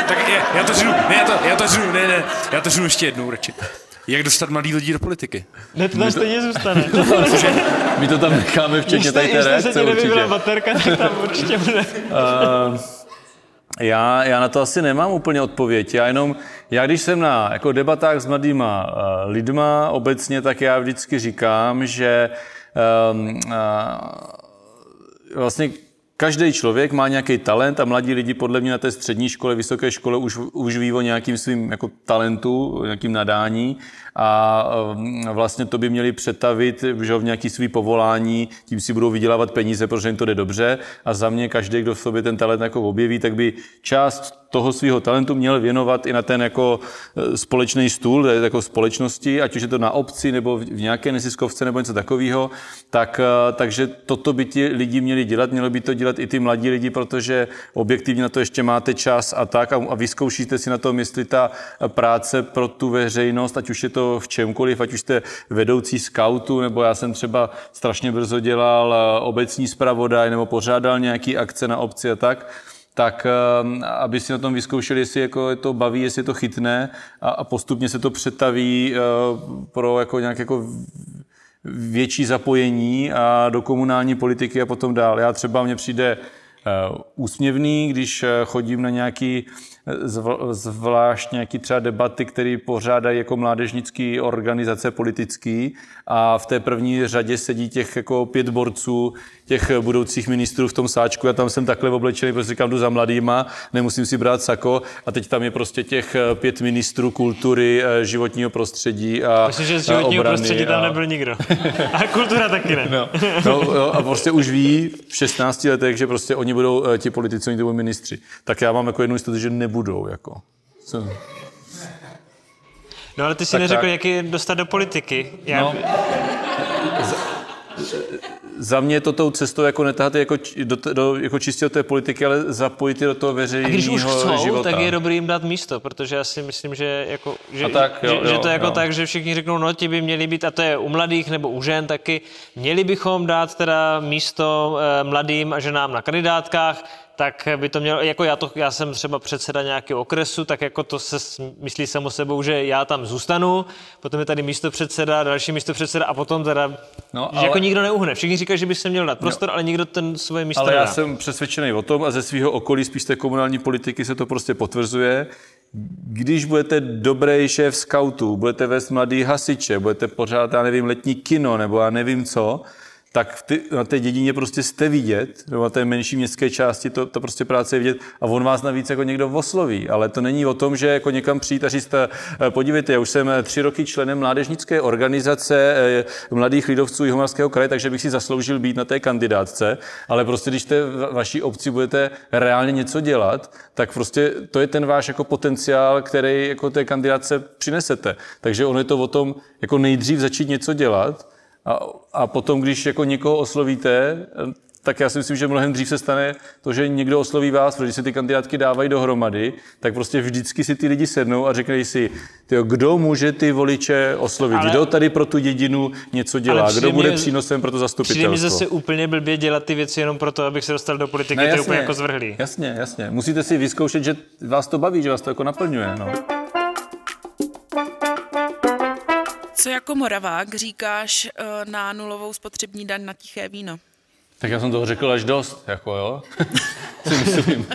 tak je, já to řinu, ne, já to, já to řinu, ne, ne, já to řinu ještě jednou radši. Jak dostat mladí lidi do politiky? Ne, to tam stejně zůstane. *laughs* My to tam necháme, včetně tady té reakce se určitě. baterka, tak tam určitě bude. Uh, já, já na to asi nemám úplně odpověď. Já jenom, já když jsem na jako debatách s mladýma uh, lidma obecně, tak já vždycky říkám, že uh, vlastně Každý člověk má nějaký talent a mladí lidi podle mě na té střední škole, vysoké škole už, už ví o nějakým svým jako talentu, nějakým nadání a um, vlastně to by měli přetavit že v nějaký svý povolání, tím si budou vydělávat peníze, protože jim to jde dobře. A za mě každý, kdo v sobě ten talent jako objeví, tak by část toho svého talentu měl věnovat i na ten jako e, společný stůl, jako společnosti, ať už je to na obci nebo v nějaké neziskovce nebo něco takového, tak, e, takže toto by ti lidi měli dělat, mělo by to dělat i ty mladí lidi, protože objektivně na to ještě máte čas a tak a, a vyzkoušíte si na tom, jestli ta práce pro tu veřejnost, ať už je to v čemkoliv, ať už jste vedoucí skautu, nebo já jsem třeba strašně brzo dělal eh, obecní zpravodaj, nebo pořádal nějaký akce na obci a tak, tak eh, aby si na tom vyzkoušeli, jestli jako je to baví, jestli je to chytné a, a postupně se to přetaví eh, pro jako nějak jako větší zapojení a do komunální politiky a potom dál. Já třeba mně přijde úsměvný, když chodím na nějaký zvlášť nějaký třeba debaty, které pořádají jako mládežnické organizace politický a v té první řadě sedí těch jako pět borců, těch budoucích ministrů v tom sáčku. Já tam jsem takhle oblečený, prostě říkám, jdu za mladýma, nemusím si brát sako a teď tam je prostě těch pět ministrů kultury, eh, životního prostředí a Myslím, že z životního prostředí tam a... nebyl nikdo. *laughs* A kultura taky ne. No, no, no, a prostě už ví v 16 letech, že prostě oni budou eh, ti politici, oni budou ministři. Tak já mám jako jednu jistotu, že nebudou. Jako. Co? No ale ty si tak, neřekl, tak. jak je dostat do politiky. Já... No, za, za mě to tou cestou jako netahat jako, do, do, jako čistě do té politiky, ale zapojit je do toho veřejného A když už chcou, života. tak je dobrý jim dát místo, protože já si myslím, že, jako, že, tak, jo, že, jo, to je jako jo. tak, že všichni řeknou, no ti by měli být, a to je u mladých nebo u žen taky, měli bychom dát teda místo eh, mladým a ženám na kandidátkách, tak by to mělo, jako já, to, já jsem třeba předseda nějakého okresu, tak jako to se myslí samo sebou, že já tam zůstanu, potom je tady místo předseda, další místo předseda a potom teda, no, ale... že jako nikdo neuhne. Všichni říkají, že by se měl dát prostor, no. ale nikdo ten svoje místo Ale nedá. já jsem přesvědčený o tom a ze svého okolí, spíš té komunální politiky se to prostě potvrzuje, když budete dobrý šéf scoutů, budete vést mladý hasiče, budete pořád, já nevím, letní kino nebo já nevím co, tak ty, na té dědině prostě jste vidět, nebo na té menší městské části to, to prostě práce je vidět. A on vás navíc jako někdo osloví, ale to není o tom, že jako někam přijít a říct, eh, podívejte, já už jsem eh, tři roky členem mládežnické organizace eh, mladých lidovců Jihomarského kraje, takže bych si zasloužil být na té kandidátce, ale prostě když v vaší obci budete reálně něco dělat, tak prostě to je ten váš jako potenciál, který jako té kandidáce přinesete. Takže ono je to o tom jako nejdřív začít něco dělat, a, a potom, když jako někoho oslovíte, tak já si myslím, že mnohem dřív se stane to, že někdo osloví vás, protože se ty kandidátky dávají dohromady, tak prostě vždycky si ty lidi sednou a řeknou si, tyjo, kdo může ty voliče oslovit, ale, kdo tady pro tu dědinu něco dělá, kdo bude mě, přínosem pro to zastupitelstvo. Přijde mi zase úplně blbě dělat ty věci jenom proto, abych se dostal do politiky, ne, jasně, to je úplně jako zvrhlý. Jasně, jasně. Musíte si vyzkoušet, že vás to baví, že vás to jako naplňuje. No. Co jako Moravák říkáš eh, na nulovou spotřební daň na tiché víno? Tak já jsem toho řekl až dost, jako jo, *laughs* si myslím.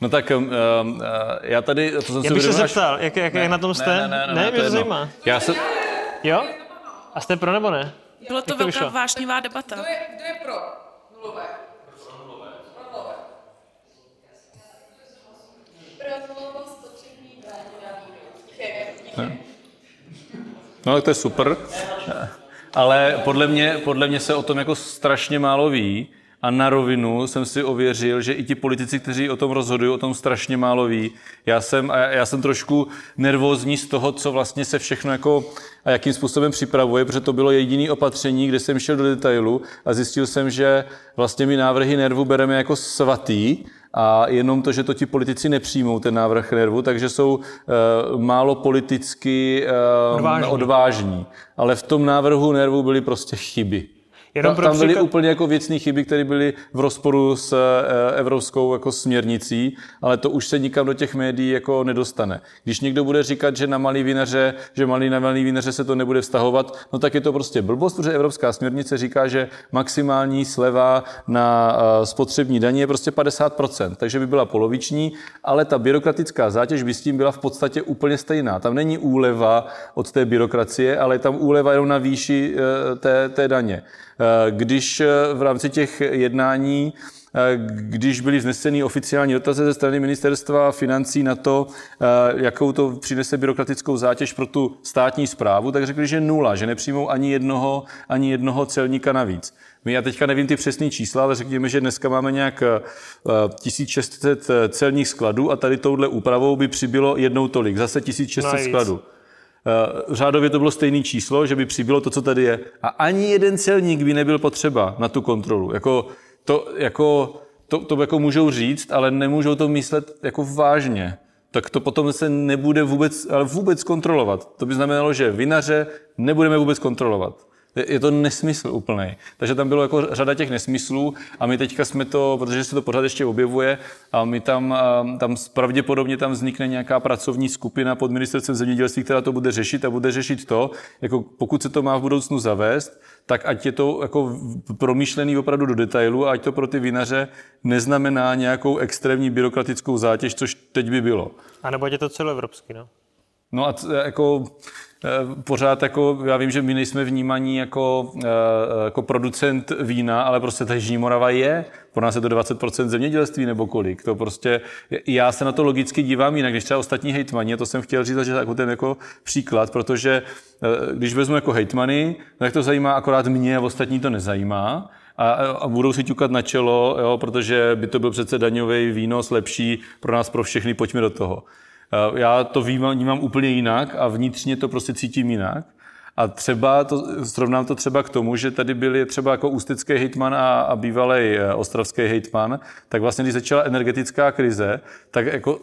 No tak um, um, já tady, to jsem já bych se zeptal, až... jak, jak, ne, jak na tom jste? Ne, ne, ne, ne, ne mě to zajímá. Já se... Jo? A jste pro nebo ne? Bylo to, to velká vyšlo? vášnivá debata. Kdo je, kdo je pro nulové? Pro nulové. Pro nulové. Pro nulovou spotřební daň na víno. No, tak to je super. ale podle mě, podle mě se o tom jako strašně málo ví a na rovinu jsem si ověřil, že i ti politici, kteří o tom rozhodují, o tom strašně málo ví. Já jsem, já jsem trošku nervózní z toho, co vlastně se všechno jako a jakým způsobem připravuje, protože to bylo jediné opatření, kde jsem šel do detailu a zjistil jsem, že vlastně my návrhy nervu bereme jako svatý a jenom to, že to ti politici nepřijmou, ten návrh nervu, takže jsou uh, málo politicky uh, odvážní. odvážní. Ale v tom návrhu nervu byly prostě chyby. Jenom tam, tam byly příklad... úplně jako věcné chyby, které byly v rozporu s e, evropskou jako směrnicí, ale to už se nikam do těch médií jako nedostane. Když někdo bude říkat, že na malý vinaře, že malý na malý vinaře se to nebude vztahovat, no tak je to prostě blbost, protože evropská směrnice říká, že maximální sleva na e, spotřební daně je prostě 50%, takže by byla poloviční, ale ta byrokratická zátěž by s tím byla v podstatě úplně stejná. Tam není úleva od té byrokracie, ale je tam úleva jenom na výši té, té daně. Eh, když eh, v rámci těch jednání eh, když byly vzneseny oficiální dotazy ze strany ministerstva financí na to, jakou to přinese byrokratickou zátěž pro tu státní zprávu, tak řekli, že nula, že nepřijmou ani jednoho, ani jednoho celníka navíc. My já teďka nevím ty přesné čísla, ale řekněme, že dneska máme nějak 1600 celních skladů a tady touhle úpravou by přibylo jednou tolik, zase 1600 Navíc. skladů. Eh, řádově to bylo stejné číslo, že by přibylo to, co tady je. A ani jeden celník by nebyl potřeba na tu kontrolu. Jako, to, jako, to, to jako můžou říct, ale nemůžou to myslet jako vážně. Tak to potom se nebude vůbec, ale vůbec kontrolovat. To by znamenalo, že vinaře nebudeme vůbec kontrolovat. Je to nesmysl úplný. Takže tam bylo jako řada těch nesmyslů a my teďka jsme to, protože se to pořád ještě objevuje, a my tam, tam pravděpodobně tam vznikne nějaká pracovní skupina pod ministerstvem zemědělství, která to bude řešit a bude řešit to, jako pokud se to má v budoucnu zavést, tak ať je to jako promýšlený opravdu do detailu a ať to pro ty vinaře neznamená nějakou extrémní byrokratickou zátěž, což teď by bylo. A nebo je to celoevropský, no? No a jako Eh, pořád jako, já vím, že my nejsme vnímaní jako, eh, jako producent vína, ale prostě ta Jižní Morava je. Pro nás je to 20% zemědělství nebo kolik. To prostě, já se na to logicky dívám jinak, když třeba ostatní hejtmani, to jsem chtěl říct, že jako ten jako příklad, protože eh, když vezmu jako hejtmany, tak to zajímá akorát mě a ostatní to nezajímá a, a budou si ťukat na čelo, jo, protože by to byl přece daňový výnos lepší pro nás, pro všechny, pojďme do toho. Eh, já to vnímám, vnímám úplně jinak a vnitřně to prostě cítím jinak. A třeba to, srovnám to třeba k tomu, že tady byli třeba jako ústecký hejtman a, a bývalý eh, ostravský hejtman, tak vlastně, když začala energetická krize, tak jako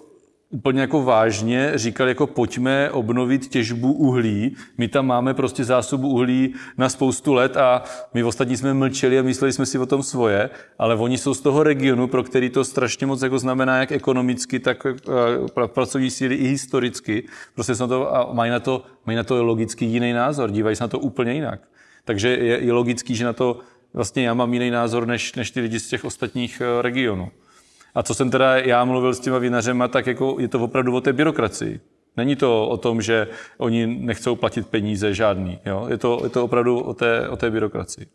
úplně jako vážně říkali, jako pojďme obnovit těžbu uhlí. My tam máme prostě zásobu uhlí na spoustu let a my ostatní jsme mlčeli a mysleli jsme si o tom svoje, ale oni jsou z toho regionu, pro který to strašně moc jako znamená jak ekonomicky, tak uh, pracovní síly i historicky. Prostě na to, a mají na to, mají na to logicky jiný názor, dívají se na to úplně jinak. Takže je, je logický, že na to vlastně já mám jiný názor než, než ty lidi z těch ostatních uh, regionů. A co jsem teda já mluvil s těma vinařema, tak jako je to opravdu o té byrokracii. Není to o tom, že oni nechcou platit peníze žádný. Jo? Je, to, je to opravdu o té, o té byrokracii.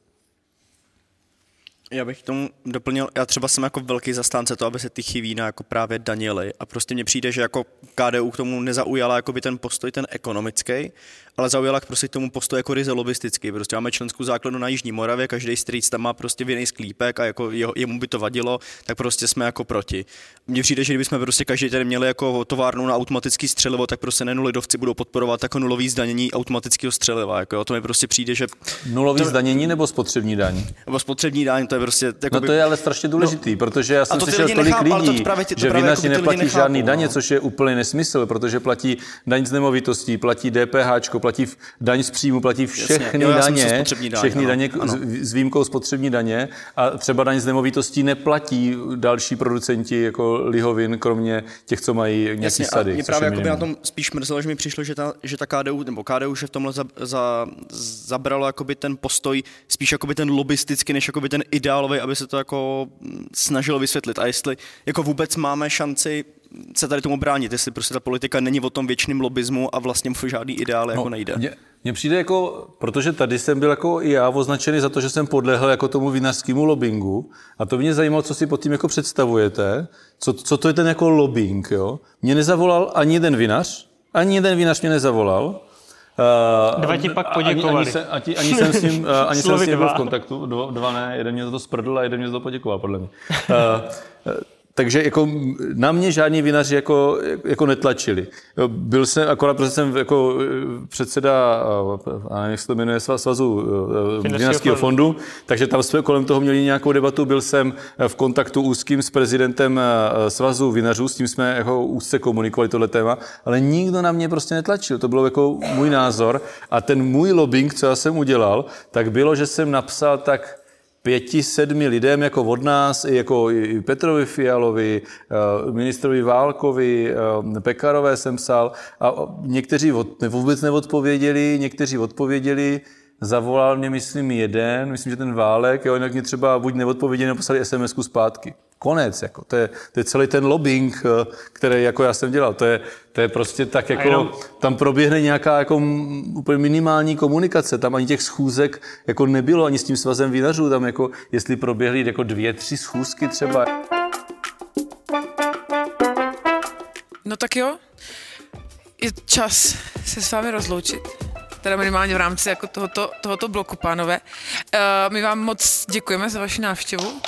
Já bych tomu doplnil, já třeba jsem jako velký zastánce to, aby se ty vína jako právě danily a prostě mně přijde, že jako KDU k tomu nezaujala jako by ten postoj ten ekonomický, ale zaujala prostě k tomu postoj jako ryze lobistický. Prostě máme členskou základnu na Jižní Moravě, každý strýc tam má prostě vinej sklípek a jako jeho, jemu by to vadilo, tak prostě jsme jako proti. Mně přijde, že kdybychom prostě každý tady měli jako továrnu na automatický střelivo, tak prostě nejen lidovci budou podporovat jako nulový zdanění automatického střeliva. Jako jo, to mi prostě přijde, že... Nulový to... zdanění nebo spotřební daň? Nebo spotřební daň, to je prostě... Jako no to je ale strašně důležitý, no, protože já jsem slyšel tolik lidí, to právě, to že vinaři jako neplatí žádný daně, no. což je úplný nesmysl, protože platí daň z nemovitostí, platí DPH, platí daň z příjmu, platí všechny jo, daně, všechny daně ano. s výjimkou spotřební daně a třeba daň z nemovitostí neplatí další producenti jako lihovin, kromě těch, co mají nějaký Jasně, sady. Mě právě jako na tom spíš mrzelo, že mi přišlo, že ta, že ta KDU, nebo KDU že v tomhle za, za, zabralo jakoby ten postoj spíš jakoby ten lobistický, než jakoby ten ideálový, aby se to jako snažilo vysvětlit. A jestli jako vůbec máme šanci se tady tomu bránit, jestli prostě ta politika není o tom věčným lobismu a vlastně žádný ideál no, jako nejde. Mě, mně přijde jako, protože tady jsem byl jako i já označený za to, že jsem podlehl jako tomu vinařskému lobbingu a to mě zajímalo, co si pod tím jako představujete, co, co to je ten jako lobbying, jo. Mě nezavolal ani jeden vinař, ani jeden vinař mě nezavolal, Uh, Dva ti pak poděkovali. Ani, ani, se, ani, ani jsem s ním, uh, *laughs* ani jsem s ním byl v kontaktu, dva, dva ne, jeden mě za to sprdl a jeden mě za to poděkoval, podle mě. *laughs* Uh, takže jako na mě žádní vinaři jako, jako netlačili. Byl jsem, akorát protože jsem jako e, předseda, a nevím, jak se to jmenuje, svazu e, vinařského fondu, takže tam jsme kolem toho měli nějakou debatu. Byl jsem v kontaktu úzkým s prezidentem svazu vinařů, s tím jsme jako úzce komunikovali tohle téma, ale nikdo na mě prostě netlačil. To bylo jako můj názor a ten můj lobbying, co já jsem udělal, tak bylo, že jsem napsal tak pěti, sedmi lidem jako od nás, i jako i Petrovi Fialovi, eh, ministrovi Válkovi, eh, Pekarové jsem psal a někteří od, vůbec neodpověděli, někteří odpověděli, zavolal mě, myslím, jeden, myslím, že ten Válek, jo, jinak mě třeba buď neodpověděli, nebo poslali sms zpátky. Konec, jako, to, je, to je celý ten lobbying, eh, který jako já jsem dělal. To je, to je prostě tak, jako jenom... tam proběhne nějaká jako úplně minimální komunikace. Tam ani těch schůzek jako nebylo, ani s tím svazem vinařů. Tam jako, jestli proběhly jako dvě, tři schůzky třeba. No tak jo, je čas se s vámi rozloučit teda minimálně v rámci jako tohoto, tohoto bloku, pánové. Uh, my vám moc děkujeme za vaši návštěvu.